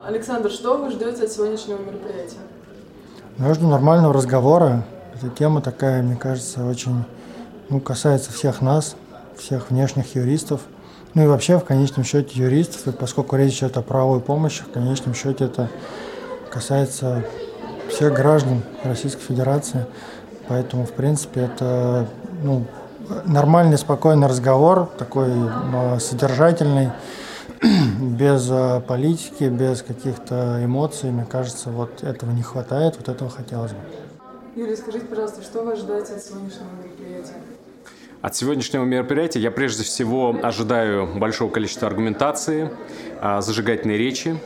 Александр, что вы ждете от сегодняшнего мероприятия? Я жду нормального разговора. Эта тема такая, мне кажется, очень ну, касается всех нас, всех внешних юристов. Ну и вообще, в конечном счете, юристов. И поскольку речь идет о правовой помощи, в конечном счете это касается всех граждан Российской Федерации. Поэтому, в принципе, это ну, нормальный, спокойный разговор, такой ну, содержательный, без э, политики, без каких-то эмоций. Мне кажется, вот этого не хватает, вот этого хотелось бы. Юлия, скажите, пожалуйста, что вы ожидаете от сегодняшнего мероприятия? От сегодняшнего мероприятия я прежде всего ожидаю большого количества аргументации, а, зажигательной речи,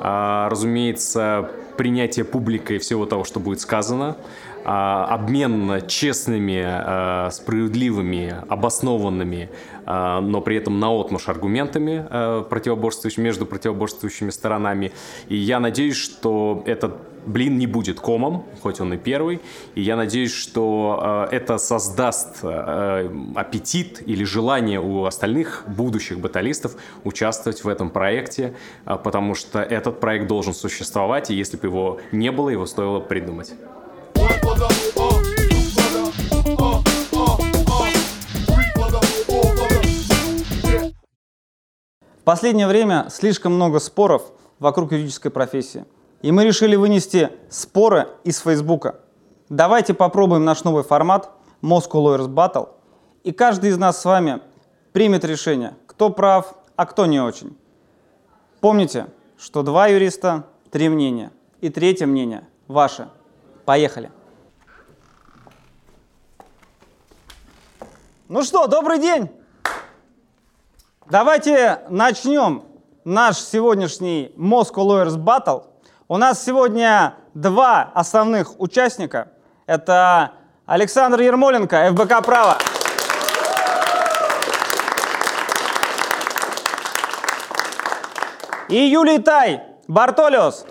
а, разумеется, принятие публикой всего того, что будет сказано, а, обмен честными, справедливыми, обоснованными, но при этом наотмашь аргументами противоборствующими, между противоборствующими сторонами. И я надеюсь, что этот блин не будет комом, хоть он и первый. И я надеюсь, что э, это создаст э, аппетит или желание у остальных будущих баталистов участвовать в этом проекте, э, потому что этот проект должен существовать, и если бы его не было, его стоило придумать. В последнее время слишком много споров вокруг юридической профессии. И мы решили вынести споры из Фейсбука. Давайте попробуем наш новый формат Moscow Lawyers Battle. И каждый из нас с вами примет решение, кто прав, а кто не очень. Помните, что два юриста, три мнения. И третье мнение ваше. Поехали. Ну что, добрый день! Давайте начнем наш сегодняшний Moscow Lawyers Battle – у нас сегодня два основных участника. Это Александр Ермоленко, ФБК «Право». И Юлий Тай, Бартолиос.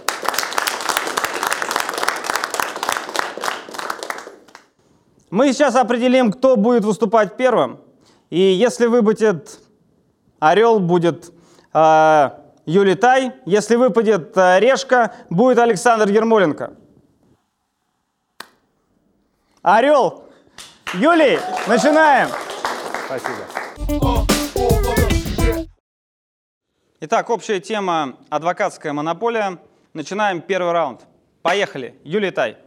Мы сейчас определим, кто будет выступать первым. И если выпадет орел, будет э, Юлий Тай. Если выпадет э, решка, будет Александр Ермоленко. Орел. Юлий, начинаем. Спасибо. Итак, общая тема «Адвокатская монополия». Начинаем первый раунд. Поехали. Юлий Тай.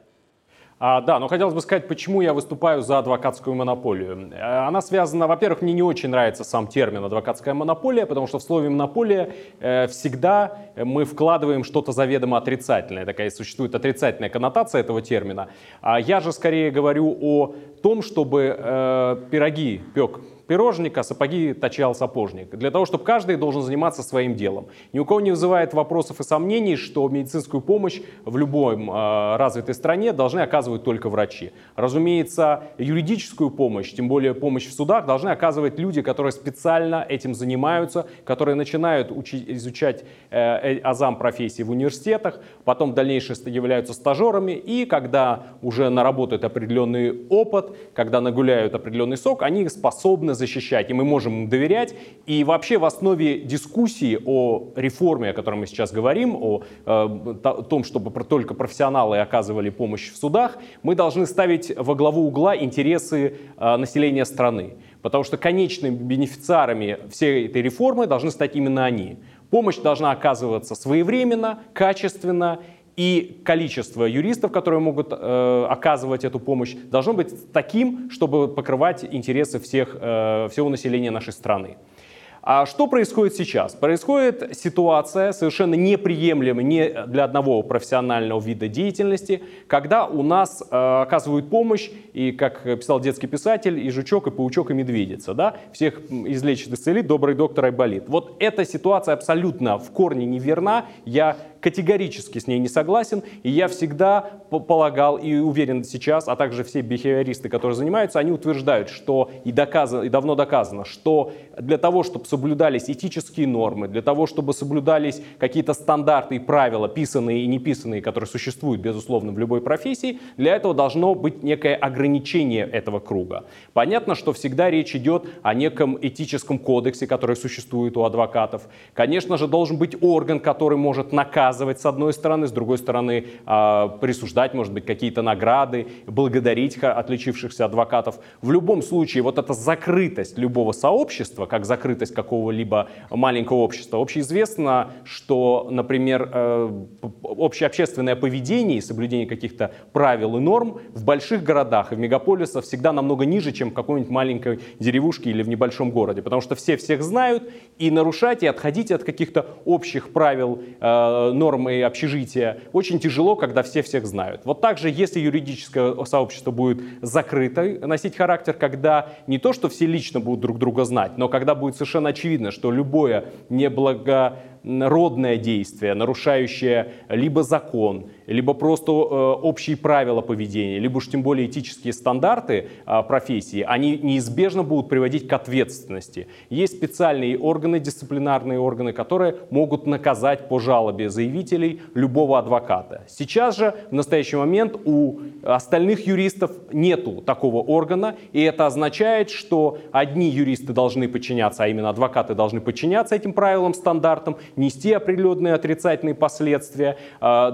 А, да, но хотелось бы сказать, почему я выступаю за адвокатскую монополию. Э, она связана, во-первых, мне не очень нравится сам термин адвокатская монополия, потому что в слове монополия э, всегда мы вкладываем что-то заведомо отрицательное. Такая существует отрицательная коннотация этого термина. А я же скорее говорю о том, чтобы э, пироги пек пирожник, а сапоги точал сапожник. Для того, чтобы каждый должен заниматься своим делом. Ни у кого не вызывает вопросов и сомнений, что медицинскую помощь в любой э, развитой стране должны оказывать только врачи. Разумеется, юридическую помощь, тем более помощь в судах, должны оказывать люди, которые специально этим занимаются, которые начинают учить, изучать э, э азам профессии в университетах, потом в дальнейшем являются стажерами, и когда уже наработают определенный опыт, когда нагуляют определенный сок, они способны защищать, и мы можем им доверять. И вообще в основе дискуссии о реформе, о которой мы сейчас говорим, о, э, том, чтобы только профессионалы оказывали помощь в судах, мы должны ставить во главу угла интересы э, населения страны. Потому что конечными бенефициарами всей этой реформы должны стать именно они. Помощь должна оказываться своевременно, качественно и количество юристов, которые могут э, оказывать эту помощь, должно быть таким, чтобы покрывать интересы всех, э, всего населения нашей страны. А что происходит сейчас? Происходит ситуация совершенно неприемлемая не для одного профессионального вида деятельности, когда у нас э, оказывают помощь, и, как писал детский писатель, и жучок, и паучок, и медведица. Да? Всех излечит, исцелит добрый доктор Айболит. Вот эта ситуация абсолютно в корне неверна. Я категорически с ней не согласен, и я всегда полагал и уверен сейчас, а также все бихевиористы, которые занимаются, они утверждают, что и, доказано, и давно доказано, что для того, чтобы соблюдались этические нормы, для того, чтобы соблюдались какие-то стандарты и правила, писанные и не писанные, которые существуют, безусловно, в любой профессии, для этого должно быть некое ограничение этого круга. Понятно, что всегда речь идет о неком этическом кодексе, который существует у адвокатов. Конечно же, должен быть орган, который может наказывать наказывать с одной стороны, с другой стороны э, присуждать, может быть, какие-то награды, благодарить отличившихся адвокатов. В любом случае, вот эта закрытость любого сообщества, как закрытость какого-либо маленького общества, общеизвестно, что, например, э, общеобщественное поведение и соблюдение каких-то правил и норм в больших городах и в мегаполисах всегда намного ниже, чем в какой-нибудь маленькой деревушке или в небольшом городе, потому что все всех знают, и нарушать и отходить от каких-то общих правил, э, норм и общежития очень тяжело, когда все всех знают. Вот также, если юридическое сообщество будет закрыто, носить характер, когда не то, что все лично будут друг друга знать, но когда будет совершенно очевидно, что любое неблаго родное действие, нарушающее либо закон, либо просто э, общие правила поведения, либо уж тем более этические стандарты э, профессии, они неизбежно будут приводить к ответственности. Есть специальные органы, дисциплинарные органы, которые могут наказать по жалобе заявителей любого адвоката. Сейчас же, в настоящий момент, у остальных юристов нету такого органа, и это означает, что одни юристы должны подчиняться, а именно адвокаты должны подчиняться этим правилам, стандартам, нести определенные отрицательные последствия, э,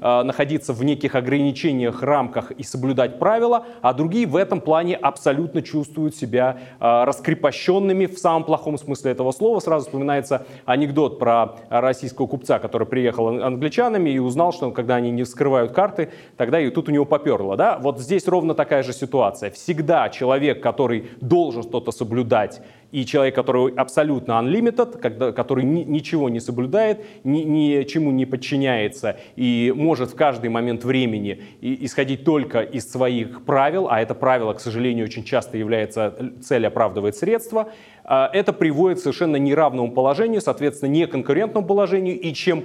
э, находиться в неких ограничениях, рамках и соблюдать правила, а другие в этом плане абсолютно чувствуют себя э, раскрепощенными в самом плохом смысле этого слова. Сразу вспоминается анекдот про российского купца, который приехал англичанами и узнал, что когда они не вскрывают карты, тогда и тут у него поперло. Да? Вот здесь ровно такая же ситуация. Всегда человек, который должен что-то соблюдать и человек, который абсолютно unlimited, когда, который ни, ничего не соблюдает, ни, ничему не подчиняется и может в каждый момент времени исходить только из своих правил, а это правило, к сожалению, очень часто является цель оправдывает средства, это приводит к совершенно неравному положению, соответственно, неконкурентному положению, и чем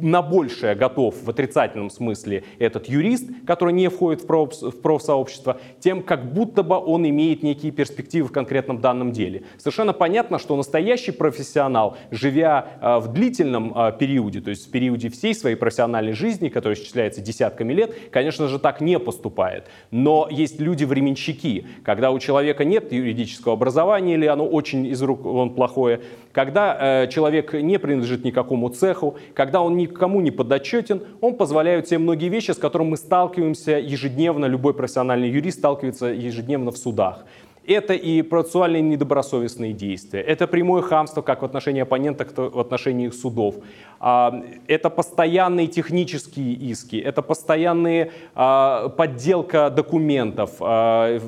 на большее готов в отрицательном смысле этот юрист, который не входит в, проф, в профсообщество, тем как будто бы он имеет некие перспективы в конкретном данном деле. Совершенно понятно, что настоящий профессионал, живя а, в длительном а, периоде, то есть в периоде всей своей профессиональной жизни, который исчисляется десятками лет, конечно же, так не поступает. Но есть люди-временщики, когда у человека нет юридического образования или оно очень очень из рук вон плохое, когда э, человек не принадлежит никакому цеху, когда он никому не подотчетен, он позволяет себе многие вещи, с которыми мы сталкиваемся ежедневно, любой профессиональный юрист сталкивается ежедневно в судах. Это и процессуальные недобросовестные действия, это прямое хамство как в отношении оппонента, так в отношении судов. А, это постоянные технические иски, это постоянная подделка документов, а,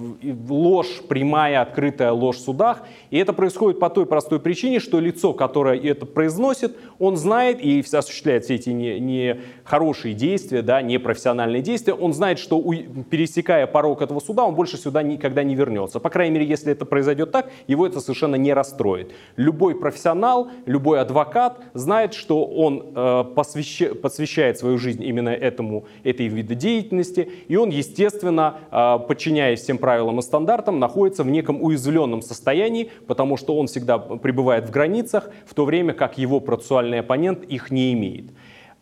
ложь, прямая, открытая ложь в судах. И это происходит по той простой причине, что лицо, которое это произносит, он знает и осуществляет все эти нехорошие не действия, да, непрофессиональные действия, он знает, что пересекая порог этого суда, он больше сюда никогда не вернется. По крайней мере, если это произойдет так, его это совершенно не расстроит. Любой профессионал, любой адвокат знает, что он э, посвящ... посвящает свою жизнь именно этому, этой виду деятельности, и он, естественно, э, подчиняясь всем правилам и стандартам, находится в неком уязвленном состоянии, потому что он всегда пребывает в границах, в то время как его процессуальный оппонент их не имеет.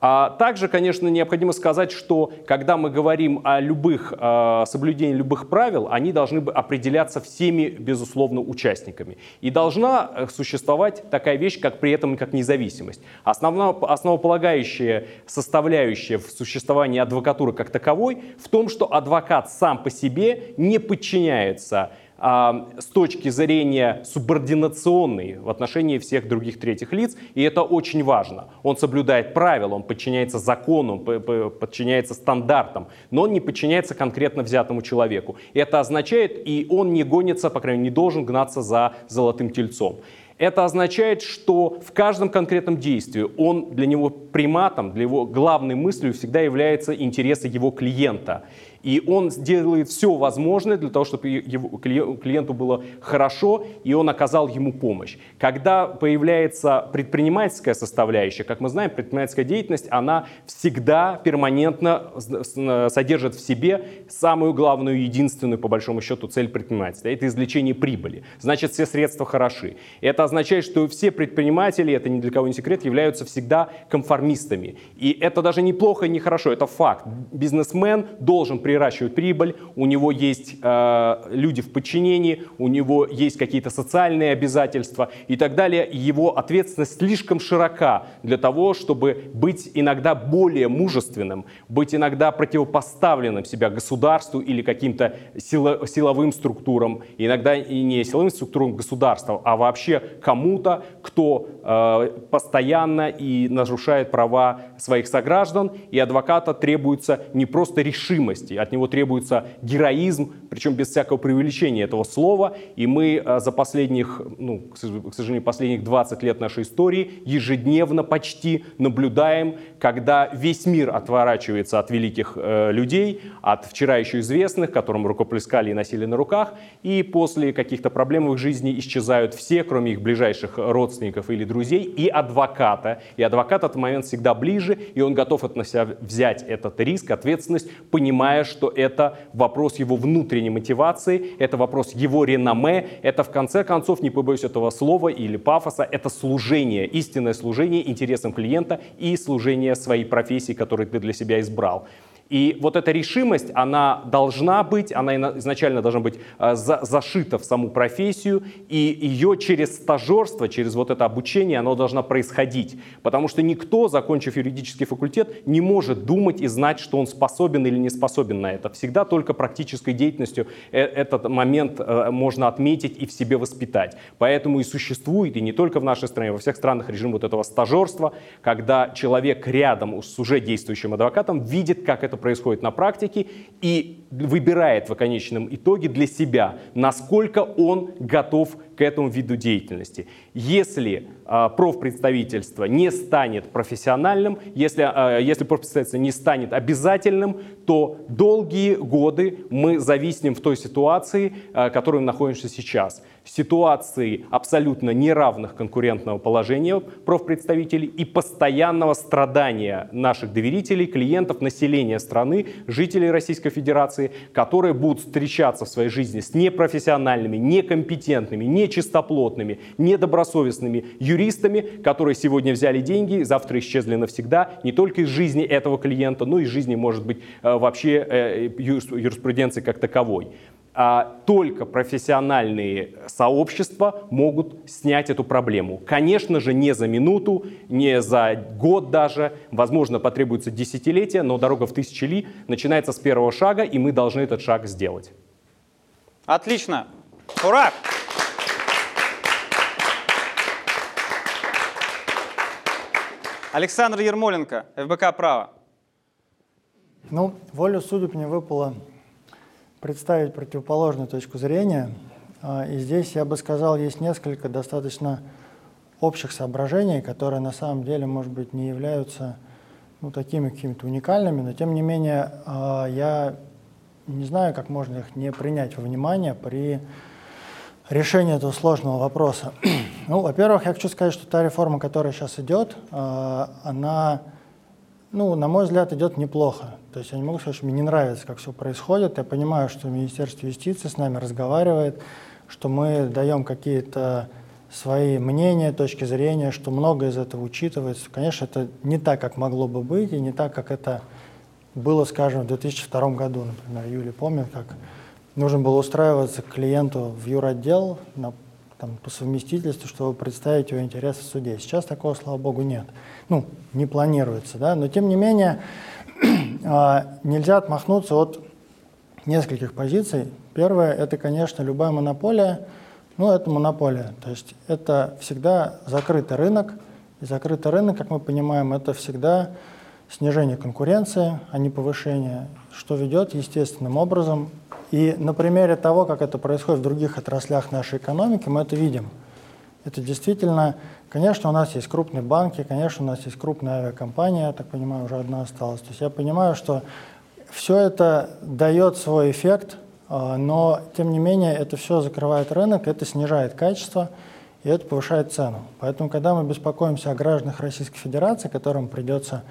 А также, конечно, необходимо сказать, что когда мы говорим о любых э, соблюдении любых правил, они должны определяться всеми, безусловно, участниками. И должна э, существовать такая вещь, как при этом как независимость. Основно, основополагающая составляющая в существовании адвокатуры как таковой в том, что адвокат сам по себе не подчиняется с точки зрения субординационной в отношении всех других третьих лиц, и это очень важно. Он соблюдает правила, он подчиняется закону, подчиняется стандартам, но он не подчиняется конкретно взятому человеку. Это означает, и он не гонится, по крайней мере, не должен гнаться за золотым тельцом. Это означает, что в каждом конкретном действии он для него приматом, для его главной мыслью всегда является интересы его клиента. И он делает все возможное для того, чтобы его, клиенту было хорошо, и он оказал ему помощь. Когда появляется предпринимательская составляющая, как мы знаем, предпринимательская деятельность, она всегда перманентно содержит в себе самую главную, единственную, по большому счету, цель предпринимательства. Это извлечение прибыли. Значит, все средства хороши. Это означает, что все предприниматели, это ни для кого не секрет, являются всегда конформистами. И это даже неплохо и не хорошо, это факт. Бизнесмен должен приращивает прибыль, у него есть э, люди в подчинении, у него есть какие-то социальные обязательства и так далее. Его ответственность слишком широка для того, чтобы быть иногда более мужественным, быть иногда противопоставленным себя государству или каким-то сило, силовым структурам, иногда и не силовым структурам государства, а вообще кому-то, кто э, постоянно и нарушает права своих сограждан, и адвоката требуется не просто решимости, от него требуется героизм, причем без всякого преувеличения этого слова, и мы э, за последних, ну, к сожалению, последних 20 лет нашей истории ежедневно почти наблюдаем, когда весь мир отворачивается от великих э, людей, от вчера еще известных, которым рукоплескали и носили на руках, и после каких-то проблем в их жизни исчезают все, кроме их ближайших родственников или друзей, и адвоката. И адвокат в этот момент всегда ближе, и он готов от на себя взять этот риск, ответственность, понимая, что это вопрос его внутренней мотивации, это вопрос его реноме, это в конце концов, не побоюсь этого слова или пафоса, это служение, истинное служение интересам клиента и служение своей профессии, которую ты для себя избрал. И вот эта решимость, она должна быть, она изначально должна быть э, за, зашита в саму профессию, и ее через стажерство, через вот это обучение, оно должно происходить. Потому что никто, закончив юридический факультет, не может думать и знать, что он способен или не способен на это. Всегда только практической деятельностью э, этот момент э, можно отметить и в себе воспитать. Поэтому и существует, и не только в нашей стране, во всех странах режим вот этого стажерства, когда человек рядом с уже действующим адвокатом видит, как это происходит на практике, и выбирает в конечном итоге для себя, насколько он готов к этому виду деятельности. Если э, профпредставительство не станет профессиональным, если, э, если профпредставительство не станет обязательным, то долгие годы мы зависнем в той ситуации, э, в которой мы находимся сейчас. Ситуации абсолютно неравных конкурентного положения профпредставителей и постоянного страдания наших доверителей, клиентов, населения страны, жителей Российской Федерации, которые будут встречаться в своей жизни с непрофессиональными, некомпетентными, нечистоплотными, недобросовестными юристами, которые сегодня взяли деньги, завтра исчезли навсегда, не только из жизни этого клиента, но и из жизни, может быть, э, вообще э, юриспруденции как таковой а только профессиональные сообщества могут снять эту проблему. Конечно же, не за минуту, не за год даже, возможно, потребуется десятилетия, но дорога в тысячи ли начинается с первого шага, и мы должны этот шаг сделать. Отлично! Ура! Александр Ермоленко, ФБК «Право». Ну, волю судеб мне выпало представить противоположную точку зрения. А, и здесь, я бы сказал, есть несколько достаточно общих соображений, которые на самом деле, может быть, не являются ну, такими какими-то уникальными, но тем не менее а, я не знаю, как можно их не принять во внимание при решении этого сложного вопроса. Ну, во-первых, я хочу сказать, что та реформа, которая сейчас идет, а, она, ну, на мой взгляд, идет неплохо. То есть я не могу сказать, что мне не нравится, как все происходит. Я понимаю, что Министерство юстиции с нами разговаривает, что мы даем какие-то свои мнения, точки зрения, что много из этого учитывается. Конечно, это не так, как могло бы быть, и не так, как это было, скажем, в 2002 году, например. Юля помнит, как нужно было устраиваться клиенту в юротдел на там, по совместительству, чтобы представить его интересы в суде. Сейчас такого, слава богу, нет. Ну, не планируется, да, но тем не менее а, нельзя отмахнуться от нескольких позиций. Первое – это, конечно, любая монополия, ну, это монополия, то есть это всегда закрытый рынок, и закрытый рынок, как мы понимаем, это всегда снижение конкуренции, а не повышение, что ведет естественным образом и на примере того, как это происходит в других отраслях нашей экономики, мы это видим. Это действительно, конечно, у нас есть крупные банки, конечно, у нас есть крупная авиакомпания, я так понимаю, уже одна осталась. То есть я понимаю, что все это дает свой эффект, а, но тем не менее это все закрывает рынок, это снижает качество и это повышает цену. Поэтому, когда мы беспокоимся о гражданах Российской Федерации, которым придется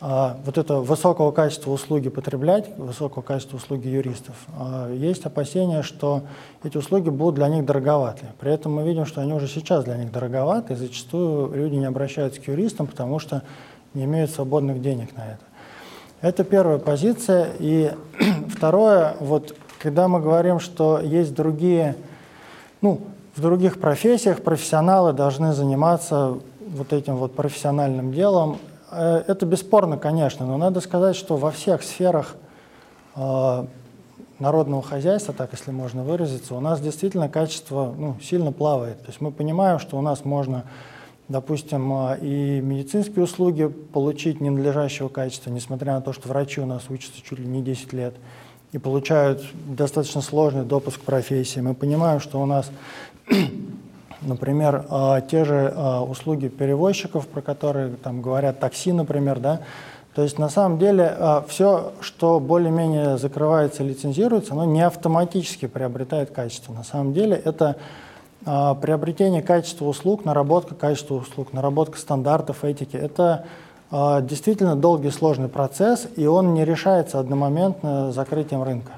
вот это высокого качества услуги потреблять, высокого качества услуги юристов, а, есть опасения, что эти услуги будут для них дороговаты. При этом мы видим, что они уже сейчас для них дороговаты, и зачастую люди не обращаются к юристам, потому что не имеют свободных денег на это. Это первая позиция. И второе, вот когда мы говорим, что есть другие, ну, в других профессиях профессионалы должны заниматься вот этим вот профессиональным делом, это бесспорно, конечно, но надо сказать, что во всех сферах э, народного хозяйства, так если можно выразиться, у нас действительно качество ну, сильно плавает. То есть мы понимаем, что у нас можно, допустим, э, и медицинские услуги получить ненадлежащего качества, несмотря на то, что врачи у нас учатся чуть ли не 10 лет и получают достаточно сложный допуск к профессии. Мы понимаем, что у нас, например, э, те же э, услуги перевозчиков, про которые там говорят такси, например, да, то есть на самом деле а, все, что более-менее закрывается, лицензируется, оно не автоматически приобретает качество. На самом деле это а, приобретение качества услуг, наработка качества услуг, наработка стандартов этики. Это а, действительно долгий сложный процесс, и он не решается одномоментно закрытием рынка.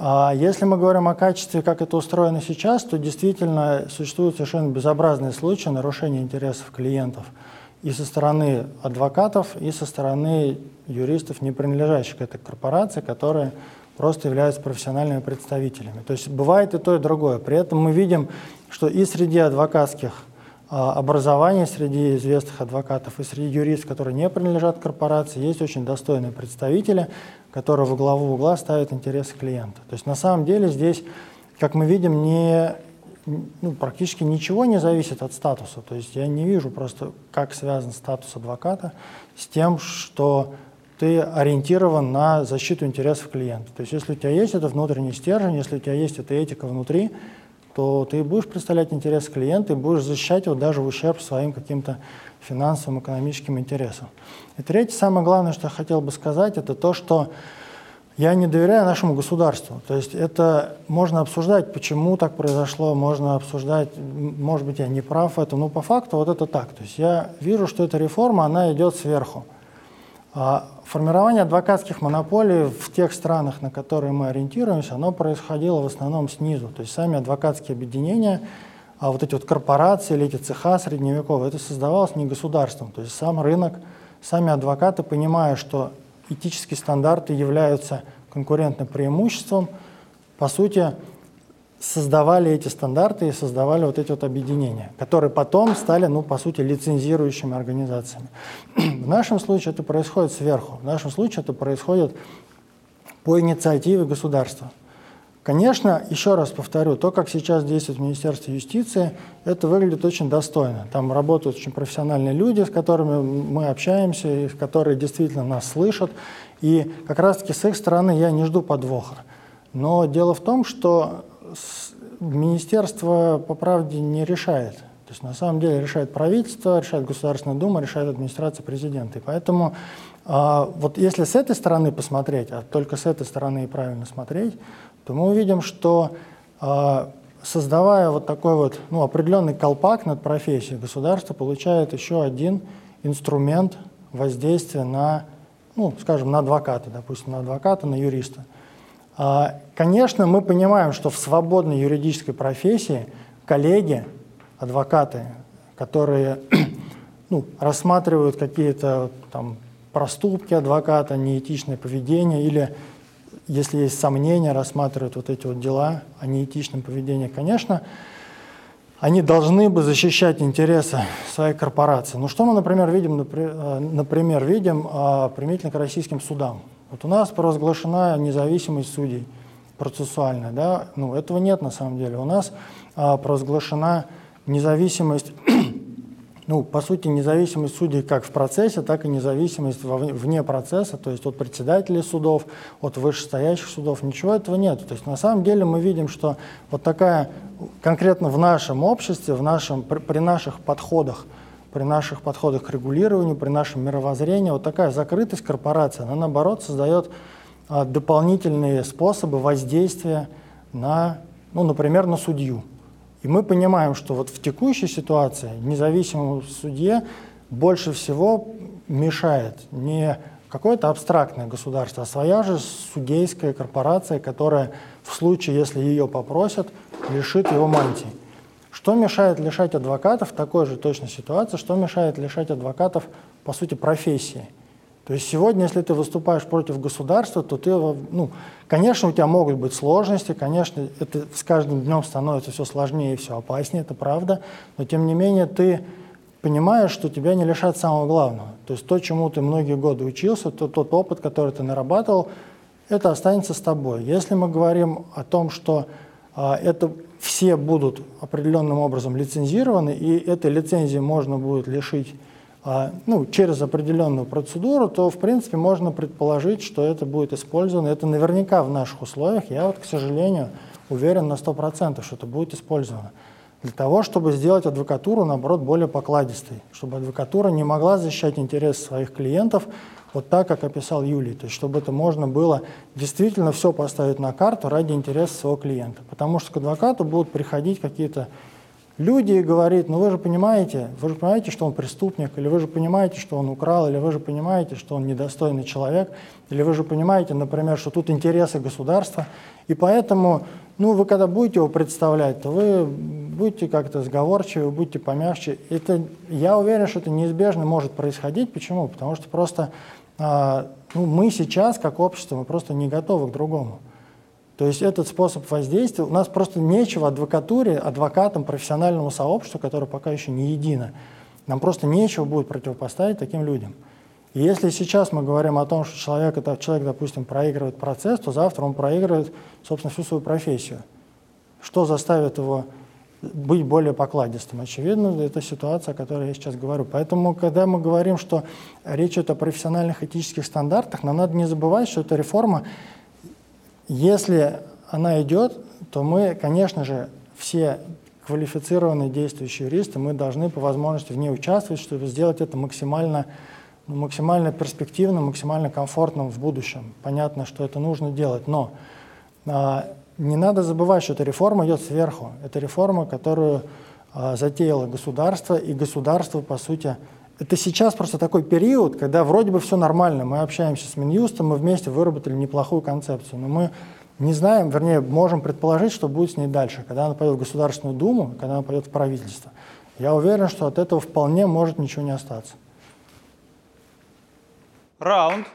Если мы говорим о качестве, как это устроено сейчас, то действительно существуют совершенно безобразные случаи нарушения интересов клиентов – и со стороны адвокатов, и со стороны юристов, не принадлежащих к этой корпорации, которые просто являются профессиональными представителями. То есть бывает и то, и другое. При этом мы видим, что и среди адвокатских а, образований, среди известных адвокатов, и среди юристов, которые не принадлежат корпорации, есть очень достойные представители, которые во главу угла ставят интересы клиента. То есть на самом деле здесь, как мы видим, не ну, практически ничего не зависит от статуса. То есть я не вижу просто, как связан статус адвоката с тем, что ты ориентирован на защиту интересов клиента. То есть если у тебя есть этот внутренний стержень, если у тебя есть эта этика внутри, то ты будешь представлять интересы клиента и будешь защищать его даже в ущерб своим каким-то финансовым, экономическим интересам. И третье, самое главное, что я хотел бы сказать, это то, что я не доверяю нашему государству. То есть это можно обсуждать, почему так произошло, можно обсуждать, может быть, я не прав в этом, но по факту вот это так. То есть я вижу, что эта реформа, она идет сверху. А формирование адвокатских монополий в тех странах, на которые мы ориентируемся, оно происходило в основном снизу. То есть сами адвокатские объединения, а вот эти вот корпорации или эти цеха средневековые, это создавалось не государством. То есть сам рынок, сами адвокаты, понимая, что этические стандарты являются конкурентным преимуществом, по сути, создавали эти стандарты и создавали вот эти вот объединения, которые потом стали, ну, по сути, лицензирующими организациями. В нашем случае это происходит сверху, в нашем случае это происходит по инициативе государства. Конечно, еще раз повторю, то, как сейчас действует Министерство юстиции, это выглядит очень достойно. Там работают очень профессиональные люди, с которыми мы общаемся, и которые действительно нас слышат. И как раз-таки с их стороны я не жду подвоха. Но дело в том, что министерство, по правде, не решает. То есть на самом деле решает правительство, решает Государственная Дума, решает администрация президента. И поэтому а, вот если с этой стороны посмотреть, а только с этой стороны и правильно смотреть, то мы увидим, что а, создавая вот такой вот ну, определенный колпак над профессией, государство получает еще один инструмент воздействия на, ну, скажем, на адвоката, допустим, на адвоката, на юриста. А, конечно, мы понимаем, что в свободной юридической профессии коллеги, адвокаты, которые ну, рассматривают какие-то там проступки адвоката, неэтичное поведение или если есть сомнения, рассматривают вот эти вот дела о неэтичном поведении, конечно, они должны бы защищать интересы своей корпорации. Ну что мы, например, видим, э, например, видим а, применительно к российским судам? Вот у нас провозглашена независимость судей процессуальная, да? Ну этого нет на самом деле. У нас а, провозглашена независимость ну, по сути, независимость судей как в процессе, так и независимость вне процесса, то есть от председателей судов, от вышестоящих судов, ничего этого нет. То есть на самом деле мы видим, что вот такая, конкретно в нашем обществе, в нашем, при, при наших подходах, при наших подходах к регулированию, при нашем мировоззрении, вот такая закрытость корпорации, она наоборот создает а, дополнительные способы воздействия на, ну, например, на судью. И мы понимаем, что вот в текущей ситуации независимому судье больше всего мешает не какое-то абстрактное государство, а своя же судейская корпорация, которая в случае, если ее попросят, лишит его мантии. Что мешает лишать адвокатов такой же точной ситуации, что мешает лишать адвокатов, по сути, профессии? То есть сегодня, если ты выступаешь против государства, то ты, ну, конечно, у тебя могут быть сложности, конечно, это с каждым днем становится все сложнее и все опаснее, это правда, но тем не менее ты понимаешь, что тебя не лишат самого главного. То есть то, чему ты многие годы учился, то, тот опыт, который ты нарабатывал, это останется с тобой. Если мы говорим о том, что а, это все будут определенным образом лицензированы, и этой лицензии можно будет лишить а, ну, через определенную процедуру, то, в принципе, можно предположить, что это будет использовано. Это наверняка в наших условиях. Я вот, к сожалению, уверен на 100%, что это будет использовано. Для того, чтобы сделать адвокатуру, наоборот, более покладистой, чтобы адвокатура не могла защищать интересы своих клиентов вот так, как описал Юлий, то есть чтобы это можно было действительно все поставить на карту ради интереса своего клиента. Потому что к адвокату будут приходить какие-то люди и говорить, ну вы же понимаете, вы же понимаете, что он преступник, или вы же понимаете, что он украл, или вы же понимаете, что он недостойный человек, или вы же понимаете, например, что тут интересы государства, и поэтому, ну вы когда будете его представлять, то вы будьте как-то сговорчивы, будьте помягче. Это, я уверен, что это неизбежно может происходить. Почему? Потому что просто ну, мы сейчас, как общество, мы просто не готовы к другому. То есть этот способ воздействия, у нас просто нечего адвокатуре, адвокатам, профессиональному сообществу, которое пока еще не едино, нам просто нечего будет противопоставить таким людям. И если сейчас мы говорим о том, что человек, это, человек, допустим, проигрывает процесс, то завтра он проигрывает, собственно, всю свою профессию. Что заставит его быть более покладистым? Очевидно, это ситуация, о которой я сейчас говорю. Поэтому, когда мы говорим, что речь идет о профессиональных этических стандартах, нам надо не забывать, что эта реформа если она идет, то мы, конечно же, все квалифицированные действующие юристы, мы должны по возможности в ней участвовать, чтобы сделать это максимально, ну, максимально перспективным, максимально комфортным в будущем. Понятно, что это нужно делать, но а, не надо забывать, что эта реформа идет сверху. Это реформа, которую а, затеяло государство, и государство, по сути, это сейчас просто такой период, когда вроде бы все нормально, мы общаемся с Минюстом, мы вместе выработали неплохую концепцию, но мы не знаем, вернее, можем предположить, что будет с ней дальше, когда она пойдет в Государственную Думу, когда она пойдет в правительство. Я уверен, что от этого вполне может ничего не остаться. Раунд.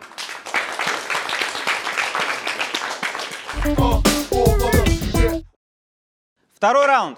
Второй раунд.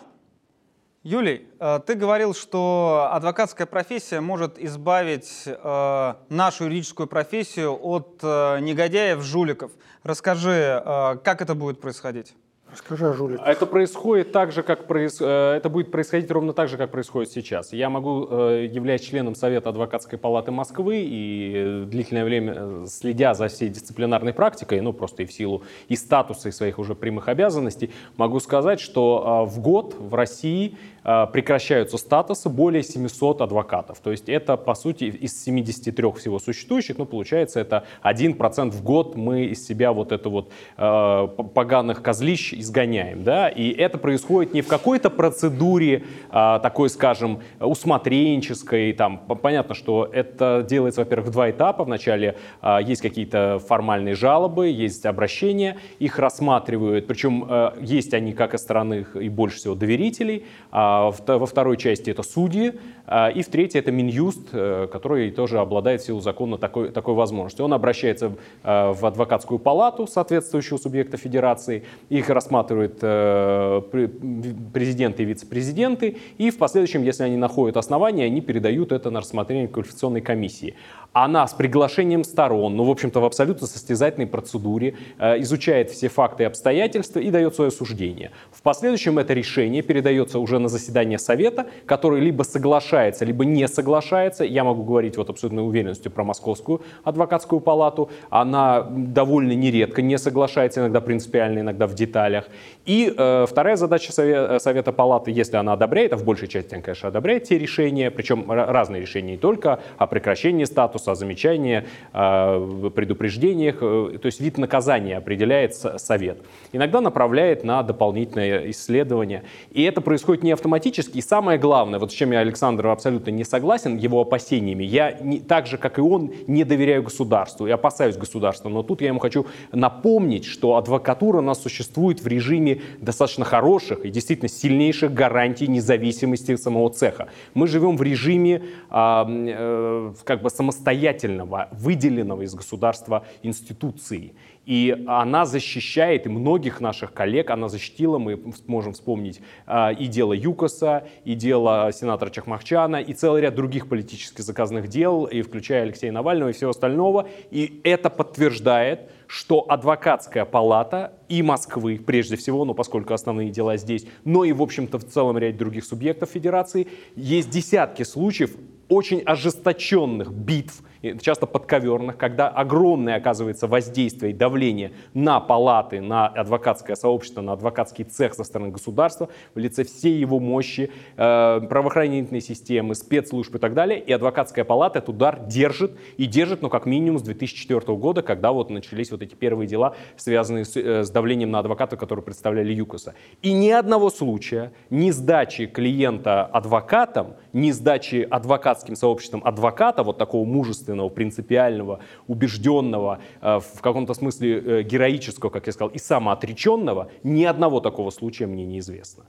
Юлий, э, ты говорил, что адвокатская профессия может избавить э, нашу юридическую профессию от э, негодяев, жуликов. Расскажи, как это будет происходить? Расскажи о жуликах. Это происходит так же, как проис... Э, это будет происходить ровно так же, как происходит сейчас. Я могу, э, являясь членом Совета адвокатской палаты Москвы и э, длительное время следя за всей дисциплинарной практикой, ну просто и в силу и статуса, и своих уже прямых обязанностей, могу сказать, что в год в России прекращаются статусы более 700 адвокатов. То есть это, по сути, из 73 всего существующих, ну, получается, это 1% в год мы из себя вот это вот э, поганых козлищ изгоняем, да, и это происходит не в какой-то процедуре а, такой, скажем, усмотренческой, там, понятно, что это делается, во-первых, в два этапа, вначале а, есть какие-то формальные жалобы, есть обращения, их рассматривают, причем а, есть они как из стороны и больше всего доверителей, а во второй части это судьи, а, и в третьей это Минюст, э, который тоже обладает в силу закона такой, такой возможностью. Он обращается в адвокатскую палату соответствующего субъекта федерации, их рассматривают э, президенты и вице-президенты, и в последующем, если они находят основания, они передают это на рассмотрение квалификационной комиссии. Она с приглашением сторон, ну, в общем-то, в абсолютно состязательной процедуре, э, изучает все факты и обстоятельства и дает свое суждение. В последующем это решение передается уже на заседание Совета, который либо соглашается, либо не соглашается. Я могу говорить вот абсолютной уверенностью про Московскую адвокатскую палату. Она довольно нередко не соглашается, иногда принципиально, иногда в деталях. И э, вторая задача совета, э, совета Палаты, если она одобряет, а в большей части она, конечно, одобряет те решения, причем разные решения не только о прекращении статуса, о замечании, о предупреждениях, э, то есть вид наказания определяет совет. Иногда направляет на дополнительное исследование. И это происходит не автоматически. И самое главное, вот с чем я Александр абсолютно не согласен, его опасениями, я не, так же, как и он, не доверяю государству, я опасаюсь государства. Но тут я ему хочу напомнить, что адвокатура у нас существует в режиме достаточно хороших и действительно сильнейших гарантий независимости самого цеха. Мы живем в режиме э, э, как бы самостоятельности самостоятельного, выделенного из государства институции. И она защищает, и многих наших коллег она защитила, мы можем вспомнить а, и дело ЮКОСа, и дело сенатора Чахмахчана, и целый ряд других политически заказанных дел, и включая Алексея Навального и всего остального. И это подтверждает, что адвокатская палата и Москвы, прежде всего, ну, поскольку основные дела здесь, но и, в общем-то, в целом ряд других субъектов федерации, есть десятки случаев очень ожесточенных битв, часто подковерных, когда огромное оказывается воздействие и давление на палаты, на адвокатское сообщество, на адвокатский цех со стороны государства в лице всей его мощи, э, правоохранительной системы, спецслужб и так далее. И адвокатская палата этот удар держит и держит, ну, как минимум с 2004 года, когда вот начались вот эти первые дела, связанные с, э, с давлением на адвокатов, которые представляли ЮКОСа. И ни одного случая, ни сдачи клиента адвокатам, ни сдачи адвокатским сообществом адвоката, вот такого мужественного мужественного, принципиального, убежденного, э, в каком-то смысле э, героического, как я сказал, и самоотреченного, ни одного такого случая мне неизвестно.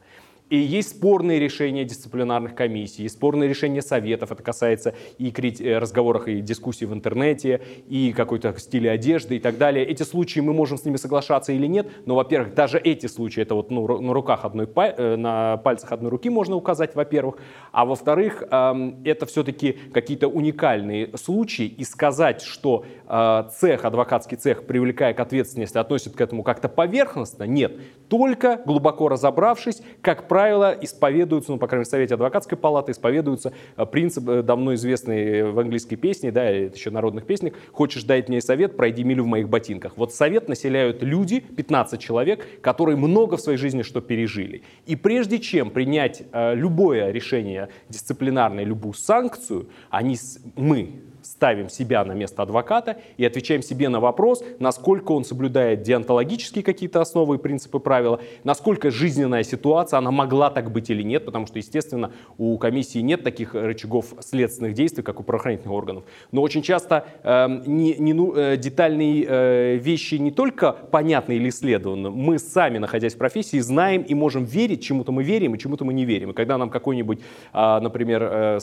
И есть спорные решения дисциплинарных комиссий, есть спорные решения советов. Это касается и э, разговоров, и дискуссий в интернете, и какой-то стиля одежды и так далее. Эти случаи мы можем с ними соглашаться или нет, но, во-первых, даже эти случаи, это вот ну, на руках одной, э, на пальцах одной руки можно указать, во-первых. А во-вторых, эм, это все-таки какие-то уникальные случаи, и сказать, что э, цех, адвокатский цех, привлекая к ответственности, относит к этому как-то поверхностно, нет. Только глубоко разобравшись, как правило, правило, исповедуются, ну, по крайней мере, в Совете адвокатской палаты исповедуются э, принцип, э, давно известный в английской песне, да, это еще народных песнях, «Хочешь дать мне совет, пройди милю в моих ботинках». Вот совет населяют люди, 15 человек, которые много в своей жизни что пережили. И прежде чем принять э, любое решение дисциплинарное, любую санкцию, они, мы, ставим себя на место адвоката и отвечаем себе на вопрос, насколько он соблюдает деонтологические какие-то основы и принципы правила, насколько жизненная ситуация, она могла так быть или нет, потому что, естественно, у комиссии нет таких рычагов следственных действий, как у правоохранительных органов. Но очень часто э, не, не, ну, э, детальные э, вещи не только понятны или исследованы, мы сами, находясь в профессии, знаем и можем верить, чему-то мы верим и чему-то мы не верим. И когда нам какой-нибудь, э, например, э,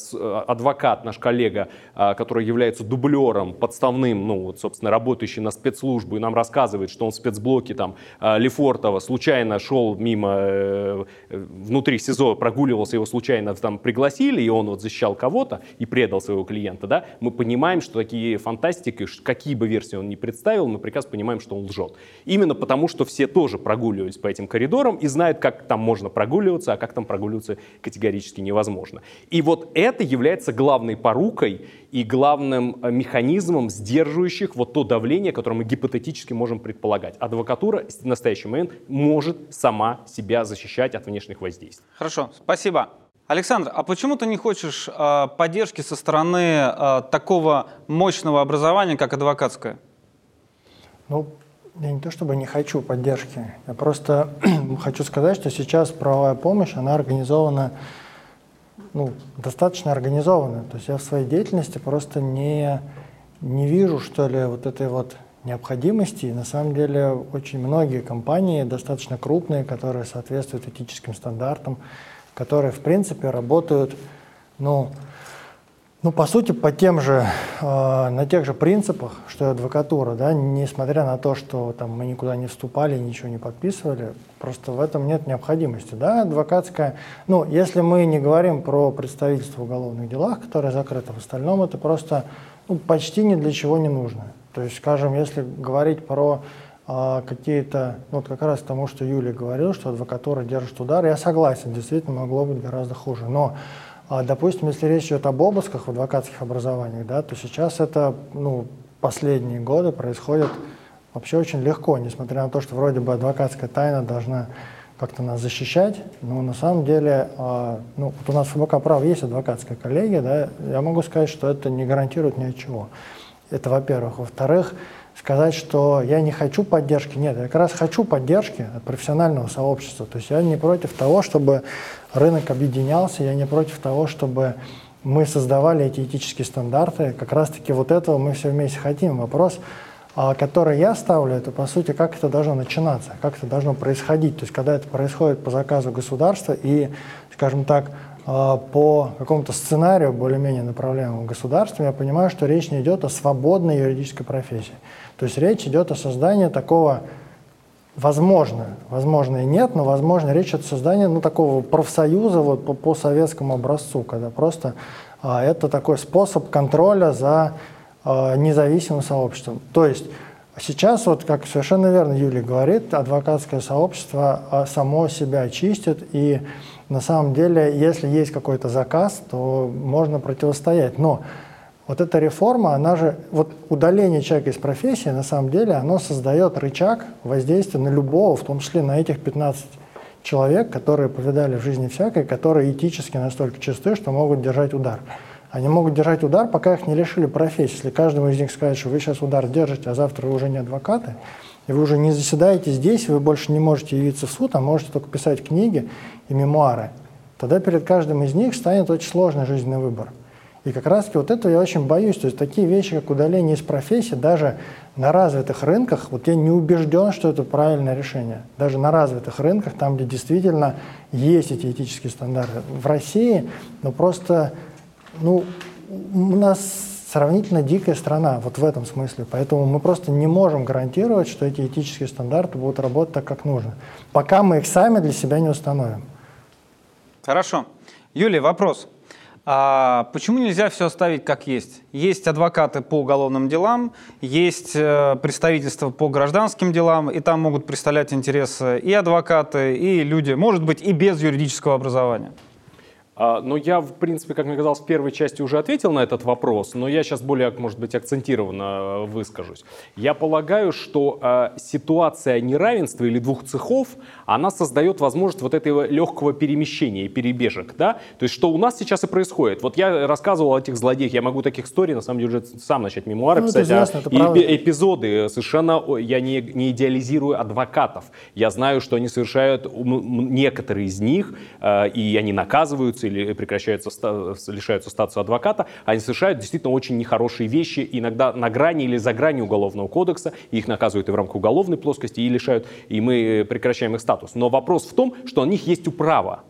адвокат, наш коллега, э, который является дублером, подставным, ну, вот, собственно, работающий на спецслужбу, и нам рассказывает, что он в спецблоке там э, Лефортово случайно шел мимо, э, внутри СИЗО прогуливался, его случайно там пригласили, и он вот защищал кого-то и предал своего клиента, да, мы понимаем, что такие фантастики, какие бы версии он ни представил, мы прекрасно понимаем, что он лжет. Именно потому, что все тоже прогуливались по этим коридорам и знают, как там можно прогуливаться, а как там прогуливаться категорически невозможно. И вот это является главной порукой и главным э, механизмом, сдерживающих вот то давление, которое мы гипотетически можем предполагать. Адвокатура в настоящий момент может сама себя защищать от внешних воздействий. Хорошо, спасибо. Александр, а почему ты не хочешь э, поддержки со стороны э, такого мощного образования, как адвокатское? Ну, я не то чтобы не хочу поддержки, я просто хочу сказать, что сейчас правовая помощь, она организована ну, достаточно организованная. То есть я в своей деятельности просто не, не вижу, что ли, вот этой вот необходимости. на самом деле очень многие компании, достаточно крупные, которые соответствуют этическим стандартам, которые, в принципе, работают, ну, ну, по сути, по тем же, э, на тех же принципах, что и адвокатура, да, несмотря на то, что там мы никуда не вступали, ничего не подписывали, просто в этом нет необходимости, да, адвокатская, ну, если мы не говорим про представительство в уголовных делах, которое закрыто, в остальном это просто, ну, почти ни для чего не нужно. То есть, скажем, если говорить про э, какие-то, ну, вот как раз тому, что Юлия говорил, что адвокатура держит удар, я согласен, действительно могло быть гораздо хуже, но а, допустим, если речь идет об обысках в адвокатских образованиях, да, то сейчас это ну, последние годы происходит вообще очень легко, несмотря на то, что вроде бы адвокатская тайна должна как-то нас защищать, но на самом деле, а, ну, вот у нас в ФБК прав есть адвокатская коллегия, да, я могу сказать, что это не гарантирует ни от чего. Это во-первых. Во-вторых, сказать, что я не хочу поддержки. Нет, я как раз хочу поддержки от профессионального сообщества. То есть я не против того, чтобы рынок объединялся, я не против того, чтобы мы создавали эти этические стандарты. Как раз-таки вот этого мы все вместе хотим. Вопрос, а, который я ставлю, это по сути, как это должно начинаться, как это должно происходить. То есть когда это происходит по заказу государства и, скажем так, по какому-то сценарию более-менее направляемому государством, я понимаю, что речь не идет о свободной юридической профессии. То есть речь идет о создании такого Возможно, возможно и нет, но возможно речь о создании ну, такого профсоюза вот, по, по советскому образцу, когда просто а, это такой способ контроля за а, независимым сообществом. То есть сейчас, вот как совершенно верно Юлия говорит, адвокатское сообщество а, само себя чистит, и на самом деле, если есть какой-то заказ, то можно противостоять. Но вот эта реформа, она же, вот удаление человека из профессии, на самом деле, оно создает рычаг воздействия на любого, в том числе на этих 15 человек, которые повидали в жизни всякое, которые этически настолько чисты, что могут держать удар. Они могут держать удар, пока их не лишили профессии. Если каждому из них сказать, что вы сейчас удар держите, а завтра вы уже не адвокаты, и вы уже не заседаете здесь, вы больше не можете явиться в суд, а можете только писать книги и мемуары, тогда перед каждым из них станет очень сложный жизненный выбор. И как раз вот этого я очень боюсь. То есть такие вещи, как удаление из профессии, даже на развитых рынках, вот я не убежден, что это правильное решение. Даже на развитых рынках, там, где действительно есть эти этические стандарты. В России, ну просто, ну, у нас сравнительно дикая страна вот в этом смысле. Поэтому мы просто не можем гарантировать, что эти этические стандарты будут работать так, как нужно, пока мы их сами для себя не установим. Хорошо. Юлия, вопрос. А почему нельзя все оставить как есть? Есть адвокаты по уголовным делам, есть э, представительство по гражданским делам, и там могут представлять интересы и адвокаты, и люди, может быть, и без юридического образования. А, но я, в принципе, как мне казалось, в первой части уже ответил на этот вопрос, но я сейчас более, может быть, акцентированно э, выскажусь. Я полагаю, что э, ситуация неравенства или двух цехов, она создает возможность вот этого легкого перемещения и перебежек, да? То есть, что у нас сейчас и происходит. Вот я рассказывал о этих злодеях, я могу таких историй, на самом деле, уже сам начать мемуары ну, писать. Известно, а, и эпизоды совершенно, я не, не идеализирую адвокатов. Я знаю, что они совершают, некоторые из них, э, и они наказываются, или прекращаются, лишаются статуса адвоката, они совершают действительно очень нехорошие вещи, иногда на грани или за гранью уголовного кодекса, их наказывают и в рамках уголовной плоскости, и лишают, и мы прекращаем их статус. Но вопрос в том, что у них есть управа.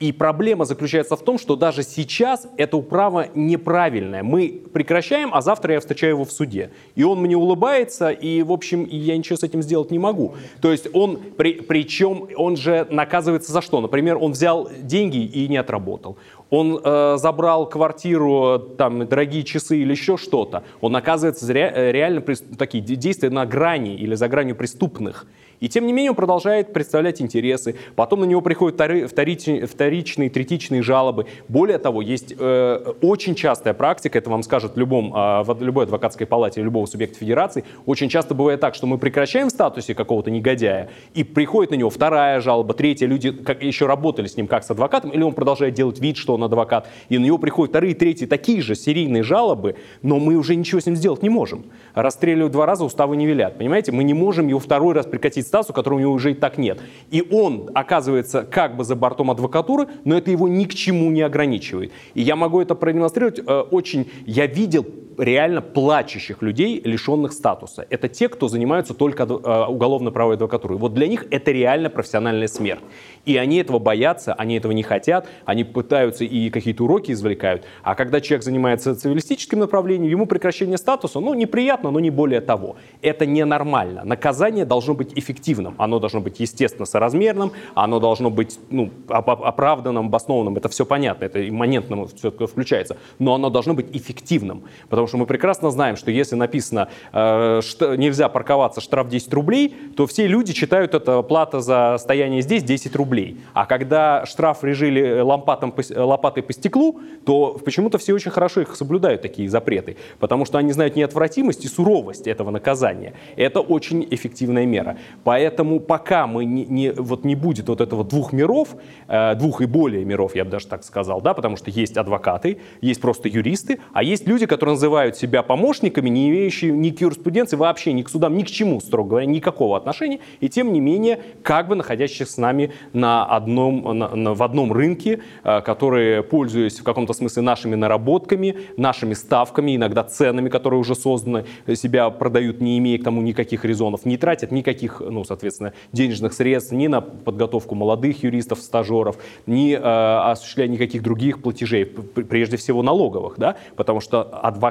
И проблема заключается в том, что даже сейчас это управа неправильная. Мы прекращаем, а завтра я встречаю его в суде. И он мне улыбается, и, в общем, я ничего с этим сделать не могу. То есть он, при, причем он же наказывается за что? Например, он взял деньги и не отработал. Он э, забрал квартиру, там, дорогие часы или еще что-то. Он наказывается за ре, э, реально такие действия на грани или за гранью преступных. И тем не менее он продолжает представлять интересы. Потом на него приходят вторичные, вторичные третичные жалобы. Более того, есть э, очень частая практика, это вам скажет в, любом, э, в любой адвокатской палате любого субъекта федерации, очень часто бывает так, что мы прекращаем в статусе какого-то негодяя, и приходит на него вторая жалоба, третья, люди как, еще работали с ним как с адвокатом, или он продолжает делать вид, что он адвокат, и на него приходят вторые, третьи, такие же серийные жалобы, но мы уже ничего с ним сделать не можем. Расстреливают два раза, уставы не велят, понимаете? Мы не можем его второй раз прекратить статусу, которого у него уже и так нет. И он оказывается как бы за бортом адвокатуры, но это его ни к чему не ограничивает. И я могу это продемонстрировать э, очень... Я видел реально плачущих людей, лишенных статуса. Это те, кто занимаются только э, уголовно-правовой адвокатурой. Вот для них это реально профессиональная смерть. И они этого боятся, они этого не хотят, они пытаются и какие-то уроки извлекают. А когда человек занимается цивилистическим направлением, ему прекращение статуса, ну, неприятно, но не более того. Это ненормально. Наказание должно быть эффективным. Оно должно быть, естественно, соразмерным, оно должно быть ну, оправданным, обоснованным. Это все понятно, это имманентно все включается. Но оно должно быть эффективным. Потому что мы прекрасно знаем, что если написано э, что нельзя парковаться, штраф 10 рублей, то все люди читают это плата за стояние здесь 10 рублей. А когда штраф режили лампатом, лопатой по стеклу, то почему-то все очень хорошо их соблюдают, такие запреты. Потому что они знают неотвратимость и суровость этого наказания. Это очень эффективная мера. Поэтому пока мы не, не, вот не будет вот этого двух миров, э, двух и более миров, я бы даже так сказал, да, потому что есть адвокаты, есть просто юристы, а есть люди, которые называют называют себя помощниками, не имеющие ни к юриспруденции, вообще ни к судам, ни к чему, строго говоря, никакого отношения, и тем не менее, как бы находящихся с нами на одном, на, на, в одном рынке, э, которые, пользуясь в каком-то смысле нашими наработками, нашими ставками, иногда ценами, которые уже созданы, себя продают, не имея к тому никаких резонов, не тратят никаких, ну, соответственно, денежных средств ни на подготовку молодых юристов, стажеров, ни э, осуществляя никаких других платежей, прежде всего налоговых, да, потому что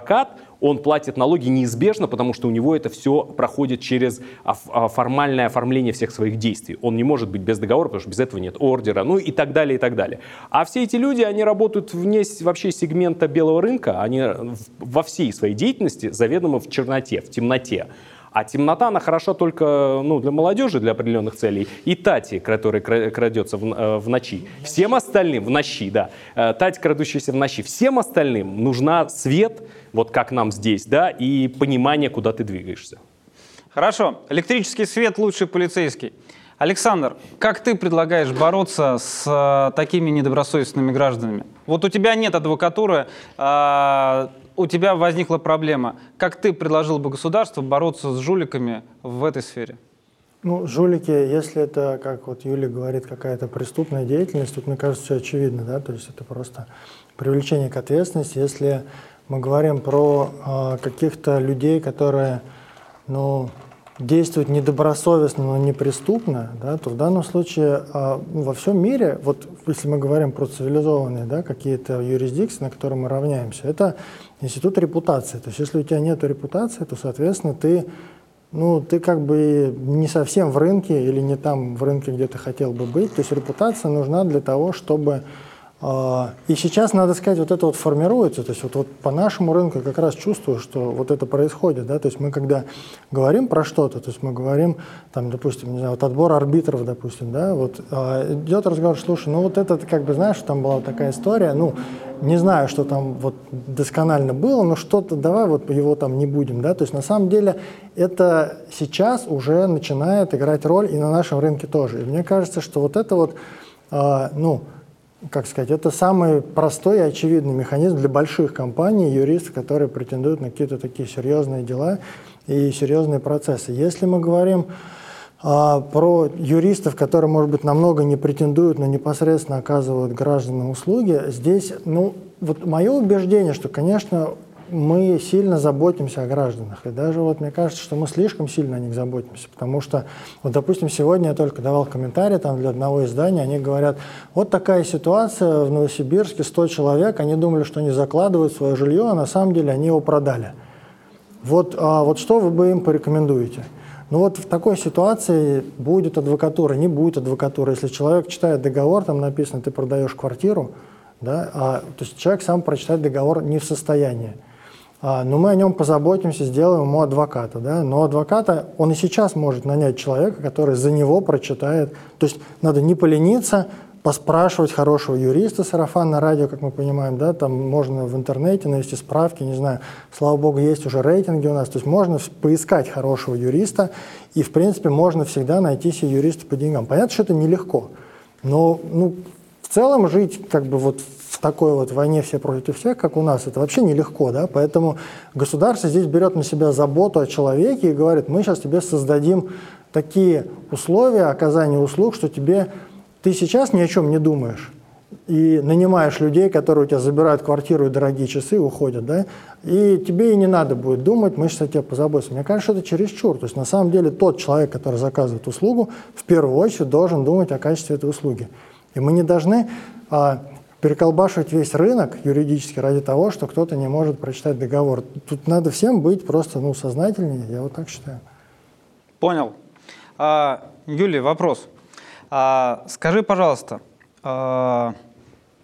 адвокат, он платит налоги неизбежно, потому что у него это все проходит через формальное оформление всех своих действий. Он не может быть без договора, потому что без этого нет ордера, ну и так далее, и так далее. А все эти люди, они работают вне вообще сегмента белого рынка, они во всей своей деятельности заведомо в черноте, в темноте. А темнота, она хороша только ну, для молодежи, для определенных целей. И Тати, который крадется в, э, в ночи. Всем остальным, в ночи, да. Э, Тати, крадущаяся в ночи. Всем остальным нужна свет, вот как нам здесь, да, и понимание, куда ты двигаешься. Хорошо. Электрический свет лучший полицейский. Александр, как ты предлагаешь бороться с э, такими недобросовестными гражданами? Вот у тебя нет адвокатуры, э, у тебя возникла проблема. Как ты предложил бы государству бороться с жуликами в этой сфере? Ну, жулики, если это, как вот Юля говорит, какая-то преступная деятельность, тут, мне кажется, все очевидно, да, то есть это просто привлечение к ответственности. Если мы говорим про э, каких-то людей, которые, ну, действуют недобросовестно, но не преступно, да, то в данном случае ну, во всем мире, вот если мы говорим про цивилизованные да, какие-то юрисдикции, на которые мы равняемся, это институт репутации. То есть если у тебя нет репутации, то, соответственно, ты, ну, ты как бы не совсем в рынке или не там в рынке, где ты хотел бы быть. То есть репутация нужна для того, чтобы и сейчас, надо сказать, вот это вот формируется, то есть вот, вот по нашему рынку как раз чувствую, что вот это происходит, да, то есть мы когда говорим про что-то, то есть мы говорим, там, допустим, не знаю, вот отбор арбитров, допустим, да, вот а, идет разговор, слушай, ну вот это, как бы, знаешь, там была такая история, ну, не знаю, что там вот досконально было, но что-то, давай вот его там не будем, да, то есть на самом деле это сейчас уже начинает играть роль и на нашем рынке тоже, и мне кажется, что вот это вот, а, ну, как сказать, это самый простой и очевидный механизм для больших компаний, юристов, которые претендуют на какие-то такие серьезные дела и серьезные процессы. Если мы говорим а, про юристов, которые, может быть, намного не претендуют, но непосредственно оказывают гражданам услуги, здесь, ну, вот мое убеждение, что, конечно, мы сильно заботимся о гражданах. И даже вот мне кажется, что мы слишком сильно о них заботимся. Потому что, вот, допустим, сегодня я только давал комментарий там для одного издания, они говорят, вот такая ситуация в Новосибирске, 100 человек, они думали, что они закладывают свое жилье, а на самом деле они его продали. Вот, а вот что вы бы им порекомендуете? Ну вот в такой ситуации будет адвокатура, не будет адвокатуры. Если человек читает договор, там написано, ты продаешь квартиру, да, а, то есть человек сам прочитать договор не в состоянии. А, но мы о нем позаботимся, сделаем ему адвоката. Да? Но адвоката он и сейчас может нанять человека, который за него прочитает. То есть надо не полениться, поспрашивать хорошего юриста, сарафан на радио, как мы понимаем, да, там можно в интернете навести справки, не знаю, слава богу, есть уже рейтинги у нас, то есть можно поискать хорошего юриста, и, в принципе, можно всегда найти себе юриста по деньгам. Понятно, что это нелегко, но ну, в целом жить как бы вот такой вот войне все против всех, как у нас, это вообще нелегко, да, поэтому государство здесь берет на себя заботу о человеке и говорит, мы сейчас тебе создадим такие условия оказания услуг, что тебе, ты сейчас ни о чем не думаешь, и нанимаешь людей, которые у тебя забирают квартиру и дорогие часы, уходят, да, и тебе и не надо будет думать, мы сейчас о тебе позаботимся. Мне кажется, это чересчур. То есть на самом деле тот человек, который заказывает услугу, в первую очередь должен думать о качестве этой услуги. И мы не должны а, переколбашивать весь рынок юридически ради того, что кто-то не может прочитать договор. Тут надо всем быть просто ну, сознательнее, я вот так считаю. Понял. А, Юлия, вопрос. А, скажи, пожалуйста, а,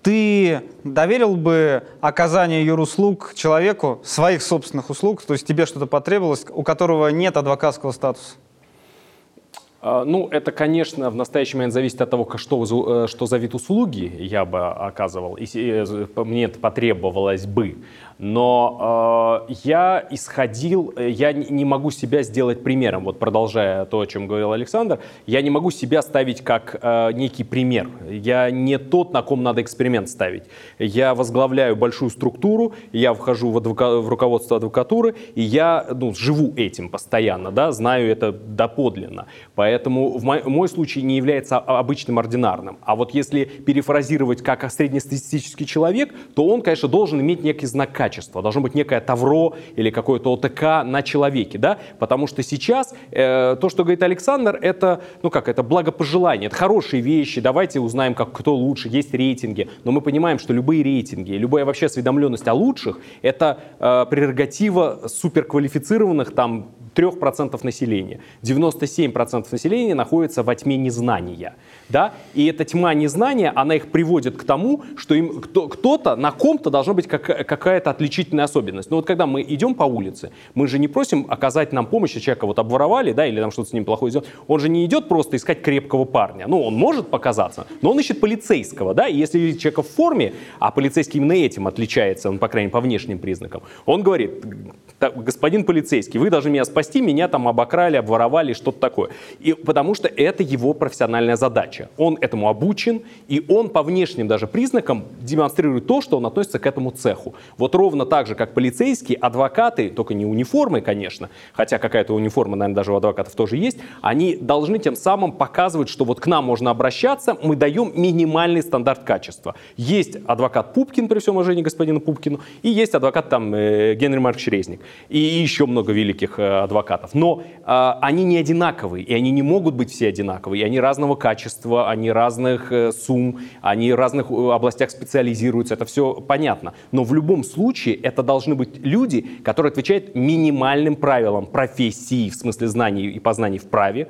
ты доверил бы оказание юруслуг человеку, своих собственных услуг, то есть тебе что-то потребовалось, у которого нет адвокатского статуса? А, ну, это, конечно, в настоящий момент зависит от того, что, э, что за вид услуги я бы оказывал, и э, мне это потребовалось бы. Но э, я исходил, э, я не могу себя сделать примером. Вот продолжая то, о чем говорил Александр, я не могу себя ставить как э, некий пример. Я не тот, на ком надо эксперимент ставить. Я возглавляю большую структуру, я вхожу в, адвока, в руководство адвокатуры, и я ну, живу этим постоянно, да, знаю это доподлинно. Поэтому в мой, мой случай не является обычным ординарным. А вот если перефразировать как среднестатистический человек, то он, конечно, должен иметь некий знак качества. Должно быть некое тавро или какое-то ОТК на человеке, да, потому что сейчас э, то, что говорит Александр, это, ну как, это благопожелание, это хорошие вещи, давайте узнаем, как кто лучше, есть рейтинги, но мы понимаем, что любые рейтинги, любая вообще осведомленность о лучших, это э, прерогатива суперквалифицированных там 3% населения. 97% населения находится во тьме незнания. Да? И эта тьма незнания, она их приводит к тому, что им кто, кто-то, на ком-то должна быть как, какая-то отличительная особенность. Но вот когда мы идем по улице, мы же не просим оказать нам помощь, человека вот обворовали, да, или там что-то с ним плохое сделать. Он же не идет просто искать крепкого парня. Ну, он может показаться, но он ищет полицейского, да, и если человек в форме, а полицейский именно этим отличается, он, по крайней мере, по внешним признакам, он говорит, господин полицейский, вы должны меня спасти, меня там обокрали, обворовали, что-то такое. И потому что это его профессиональная задача. Он этому обучен, и он по внешним даже признакам демонстрирует то, что он относится к этому цеху. Вот ровно так же, как полицейские, адвокаты, только не униформы, конечно, хотя какая-то униформа, наверное, даже у адвокатов тоже есть, они должны тем самым показывать, что вот к нам можно обращаться, мы даем минимальный стандарт качества. Есть адвокат Пупкин, при всем уважении господину Пупкину, и есть адвокат там э, Генри Маркович Резник и еще много великих э, адвокатов. Но э, они не одинаковые, и они не могут быть все одинаковые. И они разного качества, они разных э, сумм, они в разных э, областях специализируются. Это все понятно. Но в любом случае это должны быть люди, которые отвечают минимальным правилам профессии, в смысле знаний и познаний в праве,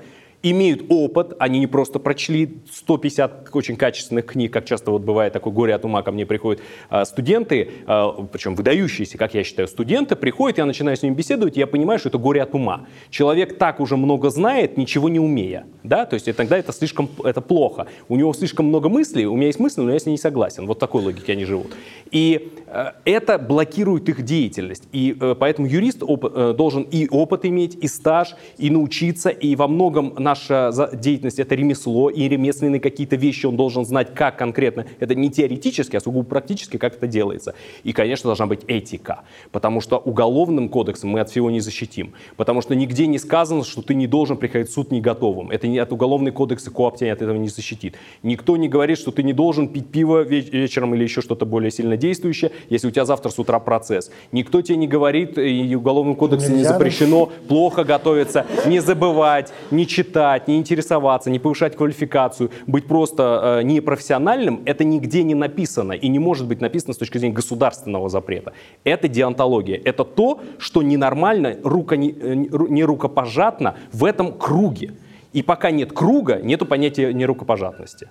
имеют опыт, они не просто прочли 150 очень качественных книг, как часто вот бывает такое горе от ума, ко мне приходят а, студенты, а, причем выдающиеся, как я считаю, студенты, приходят, я начинаю с ними беседовать, и я понимаю, что это горе от ума. Человек так уже много знает, ничего не умея, да, то есть тогда это слишком, это плохо. У него слишком много мыслей, у меня есть мысли, но я с ней не согласен. Вот такой логике они живут. И э, это блокирует их деятельность. И э, поэтому юрист э, должен и опыт иметь, и стаж, и научиться, и во многом наш наша деятельность — это ремесло, и ремесленные какие-то вещи он должен знать, как конкретно. Это не теоретически, а сугубо практически, как это делается. И, конечно, должна быть этика, потому что уголовным кодексом мы от всего не защитим. Потому что нигде не сказано, что ты не должен приходить в суд не готовым. Это не от уголовный кодекс и КОАП тебя от этого не защитит. Никто не говорит, что ты не должен пить пиво вечером или еще что-то более сильно действующее, если у тебя завтра с утра процесс. Никто тебе не говорит, и уголовным кодексом не запрещено плохо готовиться, не забывать, не читать, читать, не интересоваться, не повышать квалификацию, быть просто э, непрофессиональным, это нигде не написано и не может быть написано с точки зрения государственного запрета. Это деонтология. Это то, что ненормально, рука не, э, не рукопожатно в этом круге. И пока нет круга, нет понятия нерукопожатности.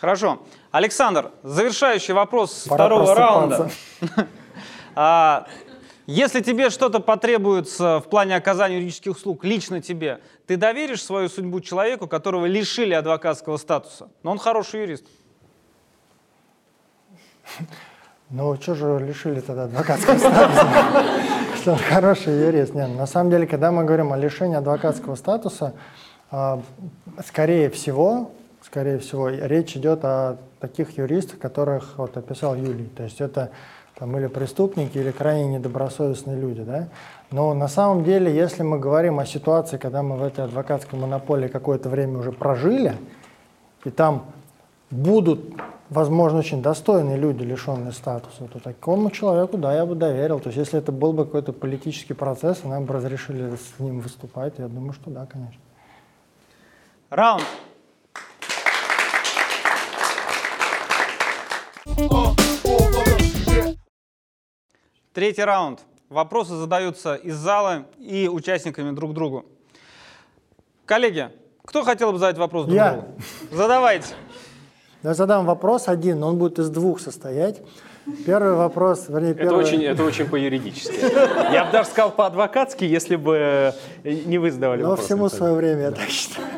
Хорошо. Александр, завершающий вопрос Пора второго раунда. Если тебе что-то потребуется в плане оказания юридических услуг лично тебе, ты доверишь свою судьбу человеку, которого лишили адвокатского статуса? Но он хороший юрист. Ну, что же лишили тогда адвокатского статуса? Что хороший юрист. Нет, на самом деле, когда мы говорим о лишении адвокатского статуса, а, скорее всего, скорее всего, речь идет о таких юристах, которых вот описал Юлий. То есть это там, или преступники, или крайне недобросовестные люди. Да? Но на самом деле, если мы говорим о ситуации, когда мы в этой адвокатской монополии какое-то время уже прожили, и там будут, возможно, очень достойные люди, лишенные статуса, то такому человеку, да, я бы доверил. То есть если это был бы какой-то политический процесс, и нам бы разрешили с ним выступать, я думаю, что да, конечно. Раунд. Третий раунд. Вопросы задаются из зала и участниками друг другу. Коллеги, кто хотел бы задать вопрос друг Я. другу? Задавайте. Я задам вопрос один, но он будет из двух состоять. Первый вопрос, вернее, первый... Это очень, это очень по-юридически. Я бы даже сказал по-адвокатски, если бы не вы задавали Но вопрос. всему свое время, я так считаю.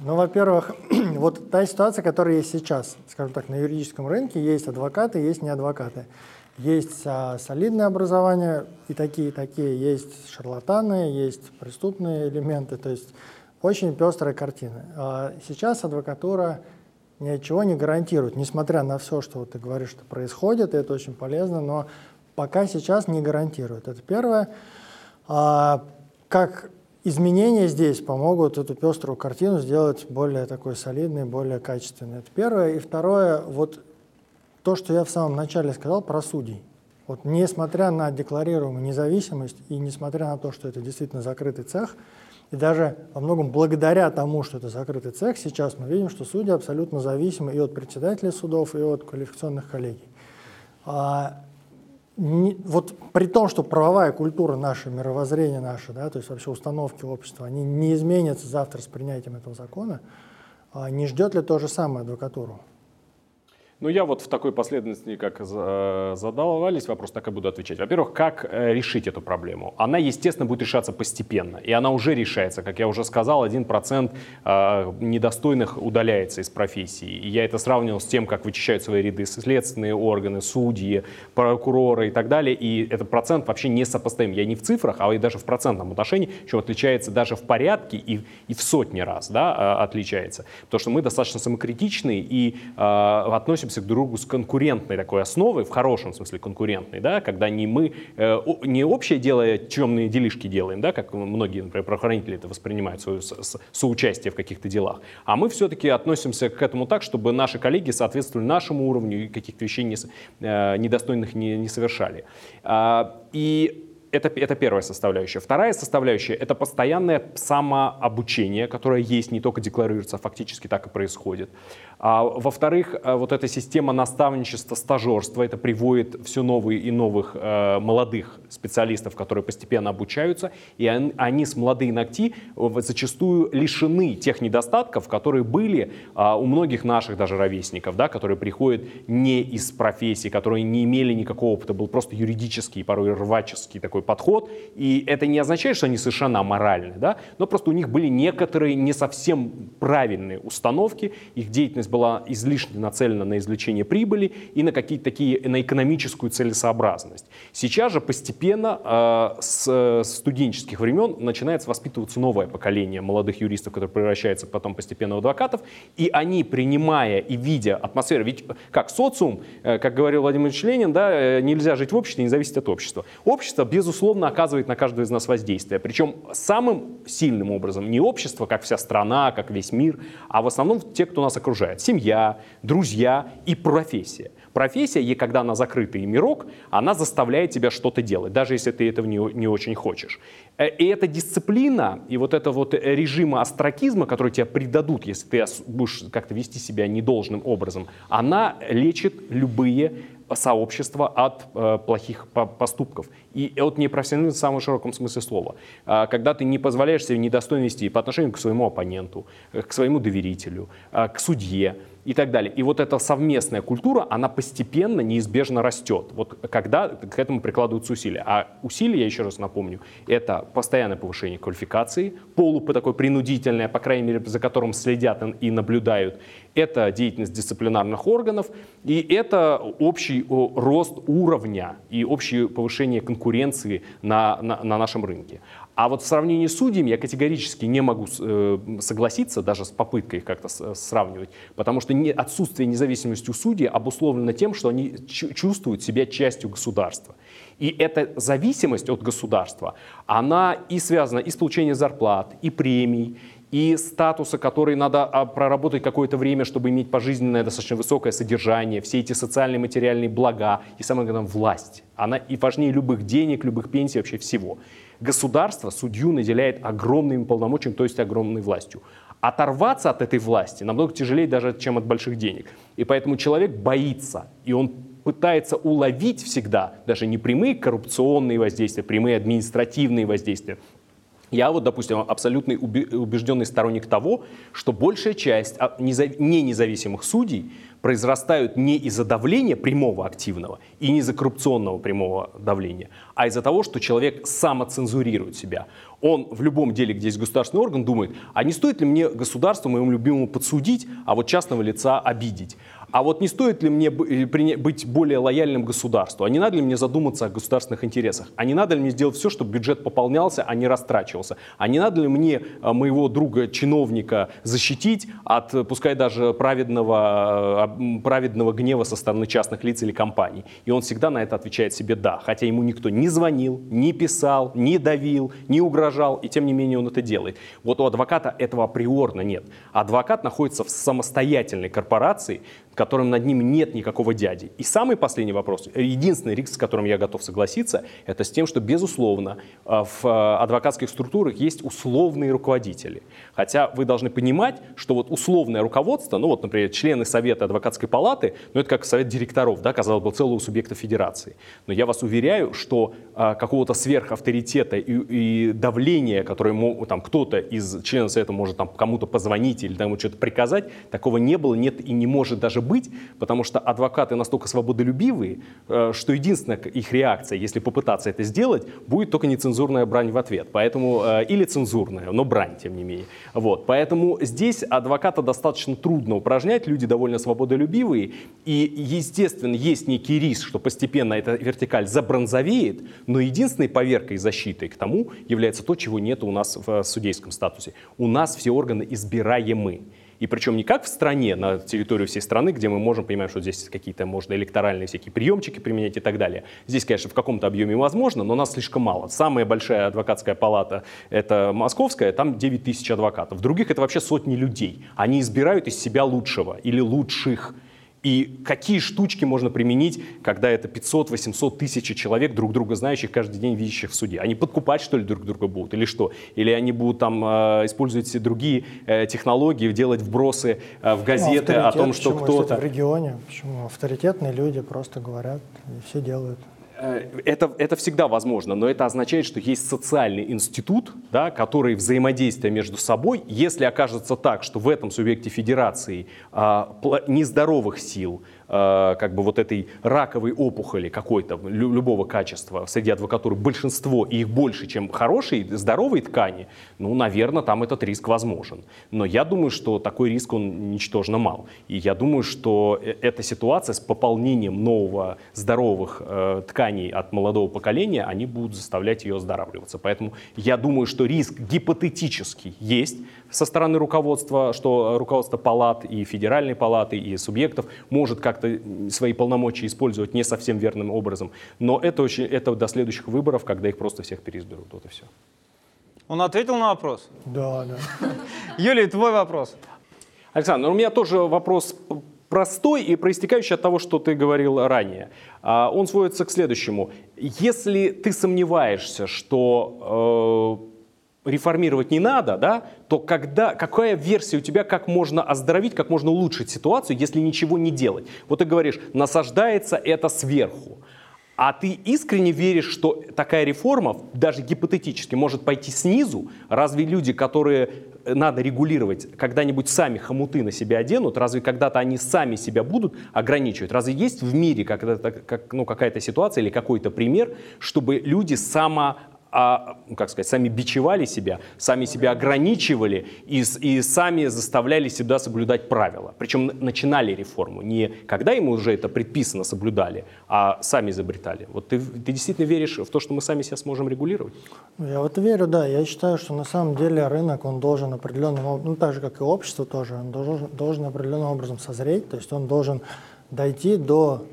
Ну, во-первых, вот та ситуация, которая есть сейчас, скажем так, на юридическом рынке, есть адвокаты, есть не адвокаты. Есть а, солидное образование, и такие, и такие. Есть шарлатаны, есть преступные элементы. То есть очень пестрая картина. А сейчас адвокатура ничего не гарантирует, несмотря на все, что ты говоришь, что происходит, и это очень полезно, но пока сейчас не гарантирует. Это первое. А, как изменения здесь помогут эту пеструю картину сделать более такой солидной, более качественной. Это первое. И второе, вот то, что я в самом начале сказал про судей. Вот несмотря на декларируемую независимость и несмотря на то, что это действительно закрытый цех, и даже во многом благодаря тому, что это закрытый цех, сейчас мы видим, что судьи абсолютно зависимы и от председателей судов, и от квалификационных коллегий. А, не, вот при том, что правовая культура наша, мировоззрение наше, да, то есть вообще установки общества, они не изменятся завтра с принятием этого закона, а не ждет ли то же самое адвокатуру? Ну, я вот в такой последовательности, как э, задавались вопрос, так и буду отвечать. Во-первых, как э, решить эту проблему? Она, естественно, будет решаться постепенно. И она уже решается. Как я уже сказал, 1% э, недостойных удаляется из профессии. И я это сравнивал с тем, как вычищают свои ряды следственные органы, судьи, прокуроры и так далее. И этот процент вообще не сопоставим. Я не в цифрах, а и даже в процентном отношении, чем отличается даже в порядке и, и в сотни раз да, отличается. Потому что мы достаточно самокритичны и э, относимся относимся к другу с конкурентной такой основой, в хорошем смысле конкурентной, да, когда не мы, э, не общее дело, темные делишки делаем, да, как многие, например, правоохранители это воспринимают, свое со соучастие в каких-то делах, а мы все-таки относимся к этому так, чтобы наши коллеги соответствовали нашему уровню и каких-то вещей не, э, недостойных не, не совершали. А, и это, это первая составляющая. Вторая составляющая — это постоянное самообучение, которое есть, не только декларируется, а фактически так и происходит. А, во-вторых, э, вот эта система наставничества, стажерства, это приводит все новые и новых э, молодых специалистов, которые постепенно обучаются, и они, с молодые ногти э, зачастую лишены тех недостатков, которые были э, у многих наших даже ровесников, да, которые приходят не из профессии, которые не имели никакого опыта, был просто юридический, порой рваческий такой подход, и это не означает, что они совершенно аморальны, да, но просто у них были некоторые не совсем правильные установки, их деятельность была излишне нацелена на извлечение прибыли и на какие-то такие, на экономическую целесообразность. Сейчас же постепенно э, с студенческих времен начинается воспитываться новое поколение молодых юристов, которые превращаются потом постепенно в адвокатов, и они, принимая и видя атмосферу, ведь как социум, э, как говорил Владимир Ильич Ленин, да, э, нельзя жить в обществе, не зависеть от общества. Общество, безусловно, оказывает на каждого из нас воздействие, причем самым сильным образом не общество, как вся страна, как весь мир, а в основном те, кто нас окружает окружает. Семья, друзья и профессия. Профессия, когда она закрытый мирок, она заставляет тебя что-то делать, даже если ты этого не, не очень хочешь. Э, и эта дисциплина, и вот это вот режима астракизма, который тебя придадут, если ты будешь как-то вести себя недолжным образом, она лечит любые сообщества от э, плохих по поступков. И от непрофессионализма в самом широком смысле слова. Э, когда ты не позволяешь себе недостойно вести по отношению к своему оппоненту, э, к своему доверителю, э, к судье, и так далее. И вот эта совместная культура, она постепенно, неизбежно растет. Вот когда к этому прикладываются усилия. А усилия, я еще раз напомню, это постоянное повышение квалификации, полу такое принудительное, по крайней мере, за которым следят и наблюдают. Это деятельность дисциплинарных органов, и это общий рост уровня и общее повышение конкуренции на, на, на нашем рынке. А вот в сравнении с судьями я категорически не могу э, согласиться даже с попыткой их как-то сравнивать, потому что отсутствие независимости у судей обусловлено тем, что они чувствуют себя частью государства. И эта зависимость от государства, она и связана и с получением зарплат, и премий, и статуса, который надо а, проработать какое-то время, чтобы иметь пожизненное достаточно высокое содержание, все эти социальные материальные блага и, самое главное, власть. Она и важнее любых денег, любых пенсий, вообще всего. Государство судью наделяет огромными полномочиями, то есть огромной властью. Оторваться от этой власти намного тяжелее даже, чем от больших денег. И поэтому человек боится, и он пытается уловить всегда даже не прямые коррупционные воздействия, прямые административные воздействия, я вот, допустим, абсолютный убежденный сторонник того, что большая часть а, не независимых судей произрастают не из-за давления прямого активного и не из-за коррупционного прямого давления, а из-за того, что человек самоцензурирует себя. Он в любом деле, где есть государственный орган, думает, а не стоит ли мне государству, моему любимому, подсудить, а вот частного лица обидеть? А вот не стоит ли мне э, быть более лояльным государству, а не надо ли мне задуматься о государственных интересах, а не надо ли мне сделать все, чтобы бюджет пополнялся, а не растрачивался, а не надо ли мне э, моего друга-чиновника защитить от, э, пускай даже праведного, праведного гнева со стороны частных лиц или компаний. И он всегда на это отвечает себе «да», хотя ему никто не звонил, не писал, не давил, не угрожал, и тем не менее он это делает. Вот у адвоката этого априорно нет. Адвокат находится в самостоятельной корпорации, которым над ним нет никакого дяди. И самый последний вопрос, единственный риск, с которым я готов согласиться, это с тем, что, безусловно, э, в э, адвокатских структурах есть условные руководители. Хотя вы должны понимать, что вот условное руководство, ну вот, например, члены Совета адвокатской палаты, ну это как совет директоров, да, казалось бы, целого субъекта федерации. Но я вас уверяю, что а, какого-то сверхавторитета и, и давления, которое там кто-то из членов Совета может там кому-то позвонить или там что-то приказать, такого не было, нет и не может даже быть, потому что адвокаты настолько свободолюбивые, э, что единственная их реакция, если попытаться это сделать, будет только нецензурная брань в ответ. Поэтому, э, или цензурная, но брань, тем не менее. Вот. Поэтому здесь адвоката достаточно трудно упражнять, люди довольно свободолюбивые, и, естественно, есть некий риск, что постепенно эта вертикаль забронзовеет, но единственной поверкой и защитой к тому является то, чего нет у нас в судейском статусе. У нас все органы избираемы. И причем не как в стране, на территорию всей страны, где мы можем понимать, что здесь какие-то, можно электоральные всякие приемчики применять и так далее. Здесь, конечно, в каком-то объеме возможно, но нас слишком мало. Самая большая адвокатская палата — это московская, там 9 тысяч адвокатов. В других это вообще сотни людей. Они избирают из себя лучшего или лучших. И какие штучки можно применить, когда это 500, 800 тысяч человек, друг друга знающих, каждый день видящих в суде? Они подкупать, что ли, друг друга будут или что? Или они будут там э, использовать другие э, технологии, делать вбросы э, в ну, газеты ну, о том, что кто-то... в регионе, почему? Авторитетные люди просто говорят, и все делают. Э, это, это всегда возможно, но это означает, что есть социальный институт, да, который взаимодействие между собой, если окажется так, что в этом субъекте федерации а, нездоровых сил, как бы вот этой раковой опухоли какой-то, любого качества среди адвокатуры большинство, и их больше, чем хорошей, здоровой ткани, ну, наверное, там этот риск возможен. Но я думаю, что такой риск, он ничтожно мал. И я думаю, что э, эта ситуация с пополнением нового здоровых э, тканей от молодого поколения, они будут заставлять ее оздоравливаться. Поэтому я думаю, что риск гипотетический есть, со стороны руководства, что руководство палат и федеральной палаты, и субъектов может как-то свои полномочия использовать не совсем верным образом. Но это, очень, это до следующих выборов, когда их просто всех переизберут. Вот и все. Он ответил на вопрос? Да, да. Юлий, твой вопрос. Александр, у меня тоже вопрос простой и проистекающий от того, что ты говорил ранее. А, он сводится к следующему. Если ты сомневаешься, что э, реформировать не надо, да, то когда, какая версия у тебя, как можно оздоровить, как можно улучшить ситуацию, если ничего не делать? Вот ты говоришь, насаждается это сверху. А ты искренне веришь, что такая реформа, даже гипотетически, может пойти снизу? Разве люди, которые надо регулировать, когда-нибудь сами хомуты на себя оденут? Разве когда-то они сами себя будут ограничивать? Разве есть в мире как, ну, какая-то ситуация или какой-то пример, чтобы люди само а, как сказать, сами бичевали себя, сами себя ограничивали и, и сами заставляли себя соблюдать правила. Причем начинали реформу не когда ему уже это предписано соблюдали, а сами изобретали. Вот ты, ты действительно веришь в то, что мы сами себя сможем регулировать? Ну, я вот верю, да. Я считаю, что на самом деле рынок, он должен определенным, ну так же, как и общество тоже, он должен, должен определенным образом созреть, то есть он должен дойти до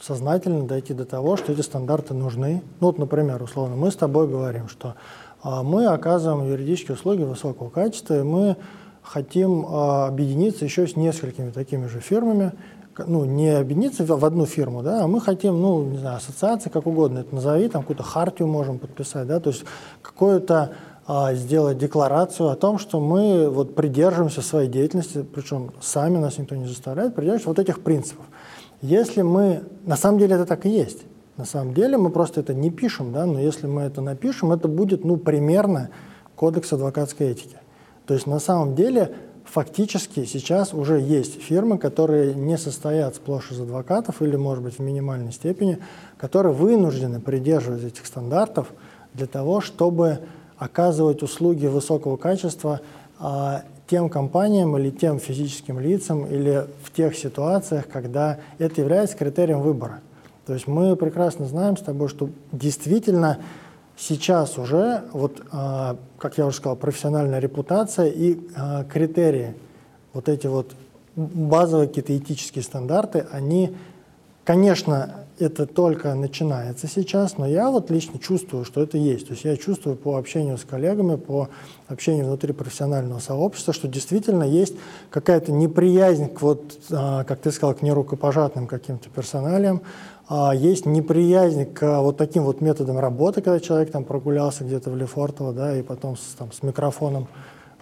сознательно дойти до того, что эти стандарты нужны. Ну, вот, например, условно, мы с тобой говорим, что а, мы оказываем юридические услуги высокого качества, и мы хотим а, объединиться еще с несколькими такими же фирмами, ну, не объединиться в одну фирму, да, а мы хотим, ну, не знаю, ассоциации, как угодно это назови, там какую-то хартию можем подписать, да, то есть какую-то а, сделать декларацию о том, что мы вот придерживаемся своей деятельности, причем сами нас никто не заставляет, придерживаемся вот этих принципов. Если мы, на самом деле это так и есть, на самом деле мы просто это не пишем, да, но если мы это напишем, это будет, ну, примерно кодекс адвокатской этики. То есть на самом деле фактически сейчас уже есть фирмы, которые не состоят сплошь из адвокатов или, может быть, в минимальной степени, которые вынуждены придерживаться этих стандартов для того, чтобы оказывать услуги высокого качества а, тем компаниям или тем физическим лицам или в тех ситуациях, когда это является критерием выбора. То есть мы прекрасно знаем с тобой, что действительно сейчас уже, вот, а, как я уже сказал, профессиональная репутация и а, критерии, вот эти вот базовые какие-то этические стандарты, они, конечно, это только начинается сейчас, но я вот лично чувствую, что это есть. То есть я чувствую по общению с коллегами, по общению внутри профессионального сообщества, что действительно есть какая-то неприязнь к, вот, а, как ты сказал, к нерукопожатным каким-то персоналиям, а есть неприязнь к вот таким вот методам работы, когда человек там прогулялся где-то в Лефортово, да, и потом с, там, с микрофоном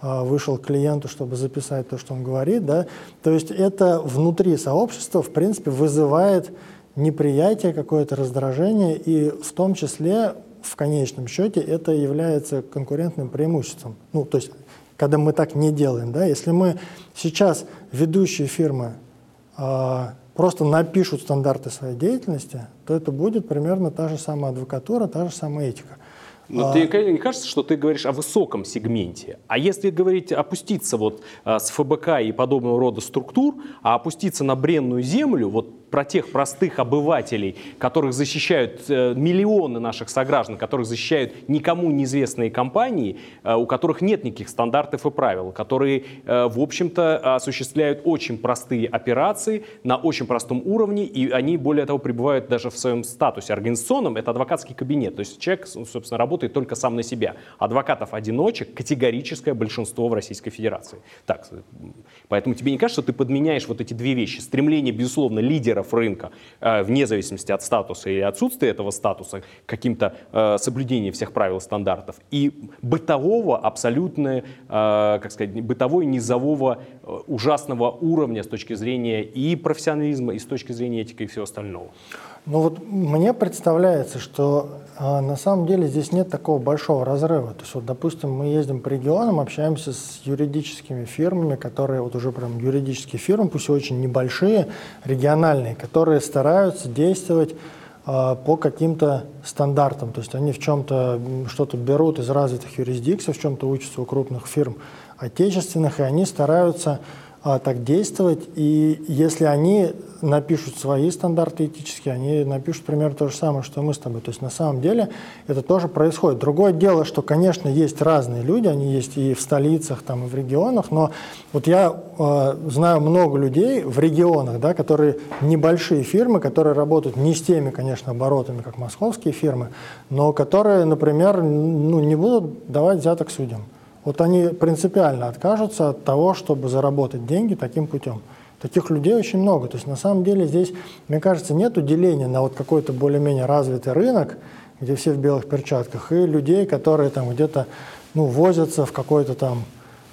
а, вышел к клиенту, чтобы записать то, что он говорит, да, то есть это внутри сообщества, в принципе, вызывает неприятие, какое-то раздражение, и в том числе, в конечном счете, это является конкурентным преимуществом. Ну, то есть, когда мы так не делаем, да, если мы сейчас ведущие фирмы э, просто напишут стандарты своей деятельности, то это будет примерно та же самая адвокатура, та же самая этика. Но а... тебе не кажется, что ты говоришь о высоком сегменте? А если говорить, опуститься вот а, с ФБК и подобного рода структур, а опуститься на бренную землю, вот про тех простых обывателей, которых защищают э, миллионы наших сограждан, которых защищают никому неизвестные компании, э, у которых нет никаких стандартов и правил, которые, э, в общем-то, осуществляют очень простые операции на очень простом уровне, и они, более того, пребывают даже в своем статусе организационном, это адвокатский кабинет, то есть человек, собственно, работает только сам на себя. Адвокатов-одиночек категорическое большинство в Российской Федерации. Так, поэтому тебе не кажется, что ты подменяешь вот эти две вещи? Стремление, безусловно, лидера лидеров рынка, э, вне зависимости от статуса или отсутствия этого статуса, каким-то э, соблюдением всех правил стандартов, и бытового, абсолютно, э, как сказать, бытовой, низового, ужасного уровня с точки зрения и профессионализма, и с точки зрения этики и всего остального. Ну вот мне представляется, что э, на самом деле здесь нет такого большого разрыва. То есть вот, допустим, мы ездим по регионам, общаемся с юридическими фирмами, которые вот уже прям юридические фирмы, пусть и очень небольшие, региональные, которые стараются действовать э, по каким-то стандартам. То есть они в чем-то что-то берут из развитых юрисдикций, в чем-то учатся у крупных фирм отечественных, и они стараются а, так действовать. И если они напишут свои стандарты этические, они напишут примерно то же самое, что мы с тобой. То есть на самом деле это тоже происходит. Другое дело, что, конечно, есть разные люди, они есть и в столицах, там, и в регионах, но вот я э, знаю много людей в регионах, да, которые небольшие фирмы, которые работают не с теми, конечно, оборотами, как московские фирмы, но которые, например, ну, не будут давать взяток судьям. Вот они принципиально откажутся от того, чтобы заработать деньги таким путем. Таких людей очень много. То есть на самом деле здесь, мне кажется, нет деления на вот какой-то более-менее развитый рынок, где все в белых перчатках, и людей, которые там где-то ну, возятся в какой-то там,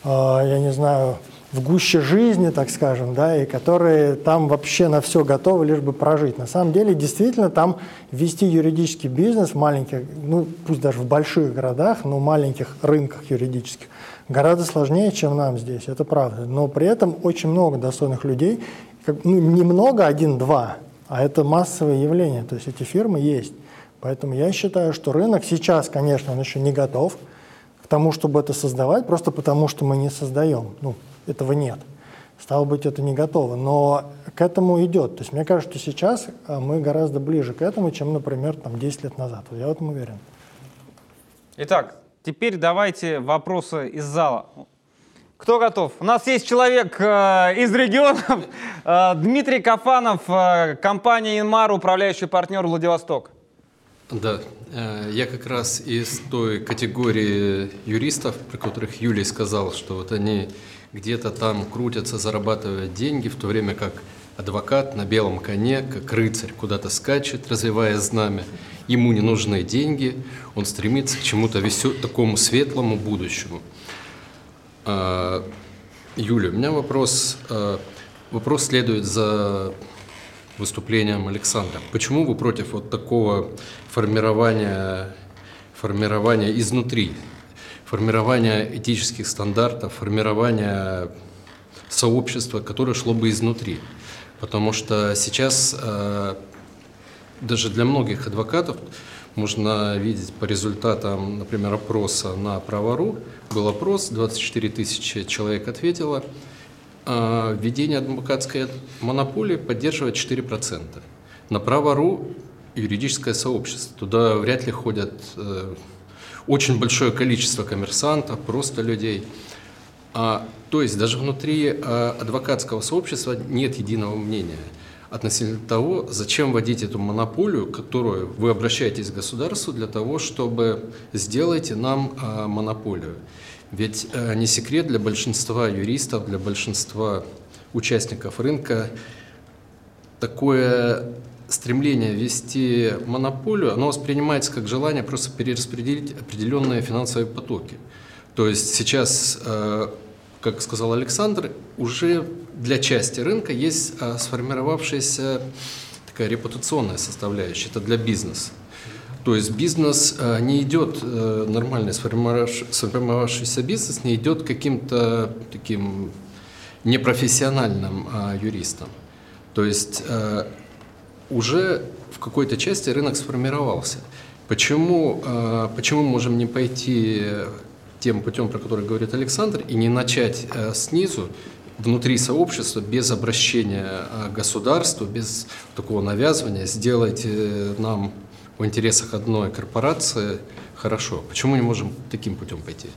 э, я не знаю, в гуще жизни, так скажем, да, и которые там вообще на все готовы, лишь бы прожить. На самом деле, действительно, там вести юридический бизнес в маленьких, ну, пусть даже в больших городах, но маленьких рынках юридических, гораздо сложнее, чем нам здесь, это правда. Но при этом очень много достойных людей, как, ну, немного, один-два, а это массовое явление, то есть эти фирмы есть. Поэтому я считаю, что рынок сейчас, конечно, он еще не готов к тому, чтобы это создавать, просто потому что мы не создаем. Ну, этого нет. Стало быть, это не готово. Но к этому идет. То есть мне кажется, что сейчас а, мы гораздо ближе к этому, чем, например, там, 10 лет назад. Я в этом уверен. Итак, теперь давайте вопросы из зала. Кто готов? У нас есть человек э, из регионов. Э, Дмитрий Кафанов, э, компания «Инмар», управляющий партнер Владивосток. Да, э, я как раз из той категории юристов, про которых Юлий сказал, что вот они где-то там крутятся, зарабатывают деньги, в то время как адвокат на белом коне, как рыцарь, куда-то скачет, развивая знамя. Ему не нужны деньги, он стремится к чему-то весел... такому светлому будущему. А, Юля, у меня вопрос, а, вопрос следует за выступлением Александра. Почему вы против вот такого формирования, формирования изнутри формирование этических стандартов, формирование сообщество, которое шло бы изнутри. Потому что сейчас э, даже для многих адвокатов можно видеть по результатам, например, опроса на Правору. Был опрос, 24 тысячи человек ответило. А введение адвокатской монополии поддерживает 4%. На Правору юридическое сообщество. Туда вряд ли ходят э, очень большое количество коммерсантов, просто людей. А, то есть даже внутри а, адвокатского сообщества нет единого мнения – относительно того, зачем вводить эту монополию, которую вы обращаетесь к государству для того, чтобы сделайте нам а, монополию. Ведь а, не секрет для большинства юристов, для большинства участников рынка такое стремление ввести монополию, оно воспринимается как желание просто перераспределить определенные финансовые потоки. То есть сейчас а, как сказал Александр, уже для части рынка есть а, сформировавшаяся такая репутационная составляющая, это для бизнеса. То есть бизнес а, не идет, нормальный сформировавшийся бизнес не идет каким-то таким непрофессиональным юристом. То есть уже в какой-то части рынок сформировался. Почему, а, почему можем не пойти тем путем, про который говорит Александр, и не начать э, снизу, внутри сообщества, без обращения э, государству, без такого навязывания, сделать э, нам в интересах одной корпорации хорошо. Почему не можем таким путем пойти?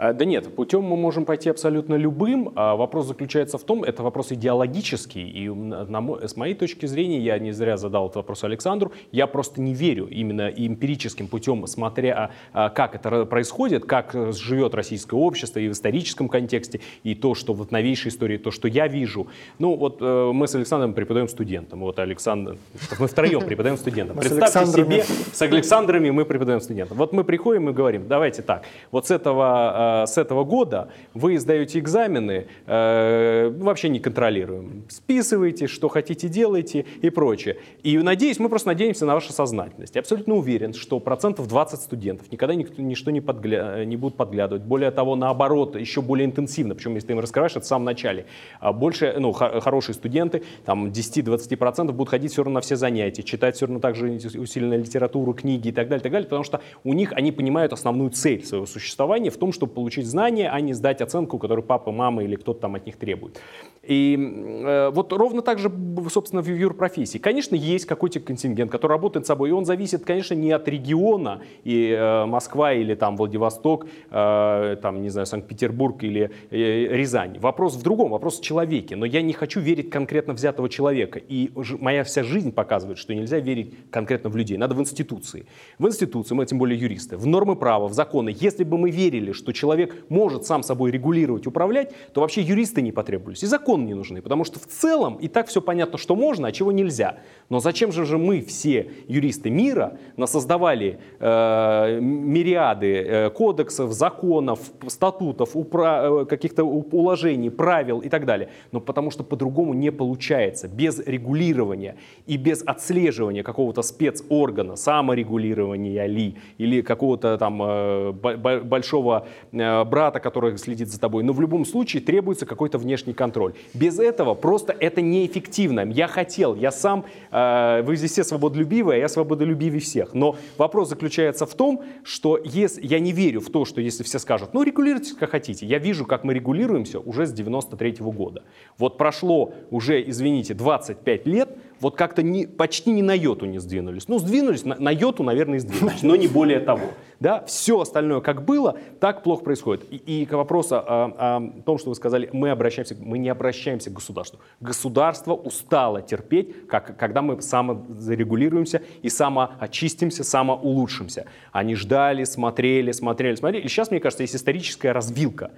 А, да нет, путем мы можем пойти абсолютно любым. А вопрос заключается в том, это вопрос идеологический. И с моей точки зрения, я не зря задал этот вопрос Александру, я просто не верю именно эмпирическим путем, смотря а, как это происходит, как живет российское общество и в историческом контексте, и то, что вот новейшей истории, то, что я вижу. Ну вот э, мы с Александром преподаем студентам. Вот Александр, мы втроем преподаем студентам. Представьте себе, с Александрами мы преподаем студентам. Вот мы приходим и говорим, давайте так, вот с этого с этого года вы сдаете экзамены, э, вообще не контролируем. Списываете, что хотите делайте и прочее. И надеюсь, мы просто надеемся на вашу сознательность. Я абсолютно уверен, что процентов 20 студентов никогда никто, ничто не, подгля... не будут подглядывать. Более того, наоборот, еще более интенсивно. Причем, если ты им раскрываешь это в самом начале. А больше, ну, хорошие студенты, там 10-20% будут ходить все равно на все занятия, читать все равно также усиленную литературу, книги и так далее, так далее, потому что у них они понимают основную цель своего существования в том, чтобы получить знания, а не сдать оценку, которую папа, мама или кто-то там от них требует. И э, вот ровно так же, собственно, в юрпрофессии. Конечно, есть какой-то контингент, который работает с собой, и он зависит, конечно, не от региона, и э, Москва или там Владивосток, э, там, не знаю, Санкт-Петербург или э, Рязань. Вопрос в другом, вопрос в человеке. Но я не хочу верить конкретно взятого человека. И моя вся жизнь показывает, что нельзя верить конкретно в людей. Надо в институции. В институции, мы тем более юристы, в нормы права, в законы. Если бы мы верили, что человек может сам собой регулировать, управлять, то вообще юристы не потребовались. И законы не нужны, потому что в целом и так все понятно, что можно, а чего нельзя. Но зачем же, мы, все юристы мира, насоздавали э, мириады э, кодексов, законов, статутов, упра- э, каких-то уложений, правил и так далее? Но потому что по-другому не получается. Без регулирования и без отслеживания какого-то спецоргана, саморегулирования ли, или какого-то там э, большого брата, который следит за тобой. Но в любом случае требуется какой-то внешний контроль. Без этого просто это неэффективно. Я хотел, я сам, э, вы здесь все свободолюбивые, а я свободолюбивее всех. Но вопрос заключается в том, что если, я не верю в то, что если все скажут, ну регулируйте как хотите. Я вижу, как мы регулируемся уже с 93 -го года. Вот прошло уже, извините, 25 лет, вот как-то не, почти ни на йоту не сдвинулись. Ну, сдвинулись, на, на йоту, наверное, сдвинулись, но не более того. Да? Все остальное, как было, так плохо происходит. И, и к вопросу о, о том, что вы сказали, мы обращаемся, мы не обращаемся к государству. Государство устало терпеть, как, когда мы самозарегулируемся и самоочистимся, самоулучшимся. Они ждали, смотрели, смотрели, смотрели. И сейчас, мне кажется, есть историческая развилка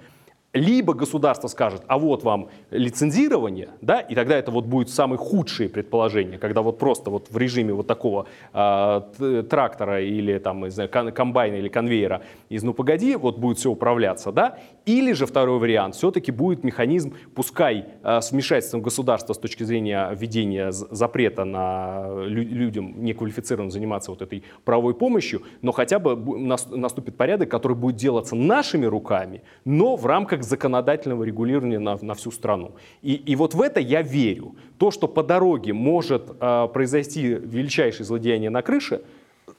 либо государство скажет, а вот вам лицензирование, да, и тогда это вот будет самые худшие предположения, когда вот просто вот в режиме вот такого э, трактора или там, не знаю, комбайна или конвейера из «ну погоди», вот будет все управляться, да, или же второй вариант, все-таки будет механизм, пускай э, с вмешательством государства с точки зрения введения запрета на лю людям неквалифицированным заниматься вот этой правовой помощью, но хотя бы наступит порядок, который будет делаться нашими руками, но в рамках законодательного регулирования на, на всю страну. И, и вот в это я верю. То, что по дороге может э, произойти величайшее злодеяние на крыше,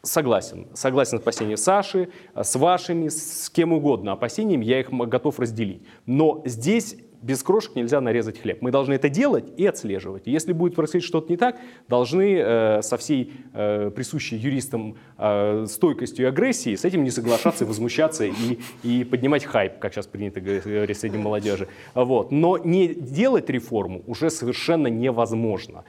согласен. Согласен с опасениями Саши, с вашими, с кем угодно опасениями, я их готов разделить. Но здесь без крошек нельзя нарезать хлеб. Мы должны это делать и отслеживать. Если будет происходить что-то не так, должны э, со всей э, присущей юристам э, стойкостью и агрессией с этим не соглашаться, возмущаться и, и поднимать хайп, как сейчас принято говорить среди молодежи. Вот. Но не делать реформу уже совершенно невозможно.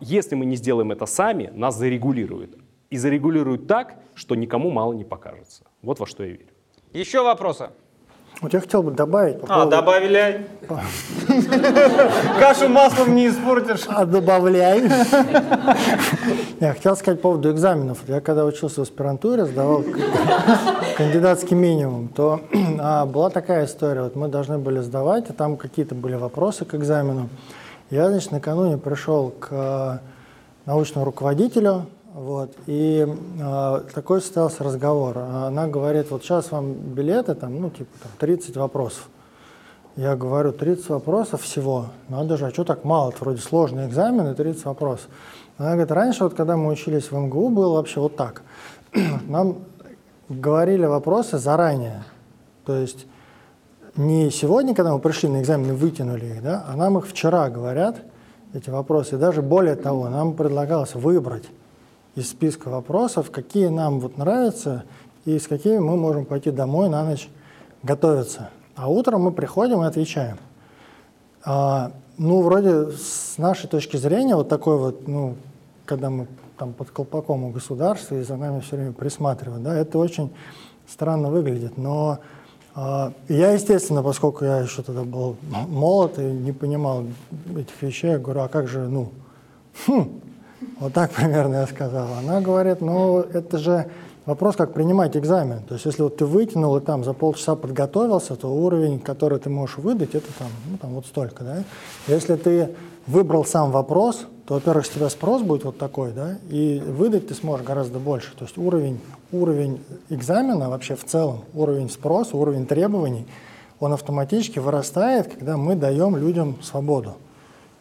Если мы не сделаем это сами, нас зарегулируют. И зарегулируют так, что никому мало не покажется. Вот во что я верю. Еще вопросы? Вот я хотел бы добавить... По а, поводу... добавляй. Кашу маслом не испортишь. А добавляй. Я хотел сказать по поводу экзаменов. Я когда учился в аспирантуре, сдавал кандидатский минимум, то а, была такая история. Вот мы должны были сдавать, и там какие-то были вопросы к экзамену. Я, значит, накануне пришел к научному руководителю вот. И э, такой состоялся разговор. Она говорит, вот сейчас вам билеты, там, ну, типа, там, 30 вопросов. Я говорю, 30 вопросов всего. Надо же, а что так мало? Это вроде сложные экзамены, 30 вопросов. Она говорит, раньше, вот когда мы учились в МГУ, было вообще вот так. Нам говорили вопросы заранее. То есть не сегодня, когда мы пришли на экзамены, вытянули их, да, а нам их вчера говорят, эти вопросы. И даже более того, нам предлагалось выбрать из списка вопросов, какие нам вот нравятся и с какими мы можем пойти домой на ночь готовиться. А утром мы приходим и отвечаем. А, ну, вроде с нашей точки зрения, вот такой вот, ну, когда мы там под колпаком у государства и за нами все время присматривают, да, это очень странно выглядит. Но а, я, естественно, поскольку я еще тогда был молод и не понимал этих вещей, я говорю, а как же, ну, хм, вот так примерно я сказал. Она говорит, ну это же вопрос, как принимать экзамен. То есть если вот ты вытянул и там за полчаса подготовился, то уровень, который ты можешь выдать, это там, ну, там вот столько. Да? Если ты выбрал сам вопрос, то, во-первых, с тебя спрос будет вот такой, да, и выдать ты сможешь гораздо больше. То есть уровень, уровень экзамена вообще в целом, уровень спроса, уровень требований, он автоматически вырастает, когда мы даем людям свободу.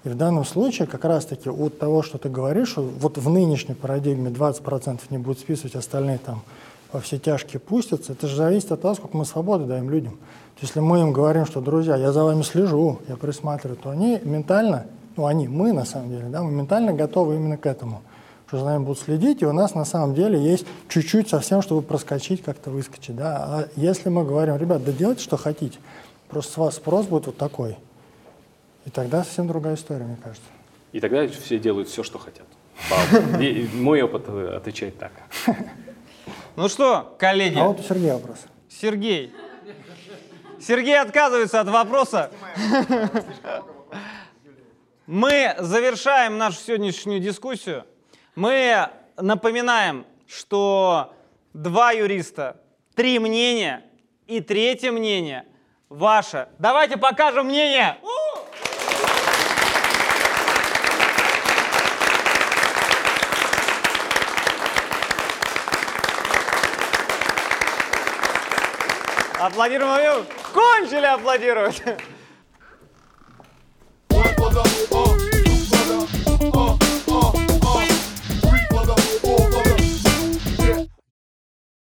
И в данном случае как раз-таки от того, что ты говоришь, вот в нынешней парадигме 20% не будут списывать, остальные там во все тяжкие пустятся, это же зависит от того, сколько мы свободы даем людям. То есть, если мы им говорим, что, друзья, я за вами слежу, я присматриваю, то они ментально, ну они, мы на самом деле, да, мы ментально готовы именно к этому, что за нами будут следить, и у нас на самом деле есть чуть-чуть совсем, чтобы проскочить, как-то выскочить. Да? А если мы говорим, ребят, да делайте, что хотите, просто с вас спрос будет вот такой – и тогда совсем другая история, мне кажется. И тогда все делают все, что хотят. Мой опыт отвечает так. Ну что, коллеги? А вот у Сергея вопрос. Сергей. Сергей отказывается от вопроса. Мы завершаем нашу сегодняшнюю дискуссию. Мы напоминаем, что два юриста, три мнения и третье мнение ваше. Давайте покажем мнение. Аплодируем. Кончили аплодировать.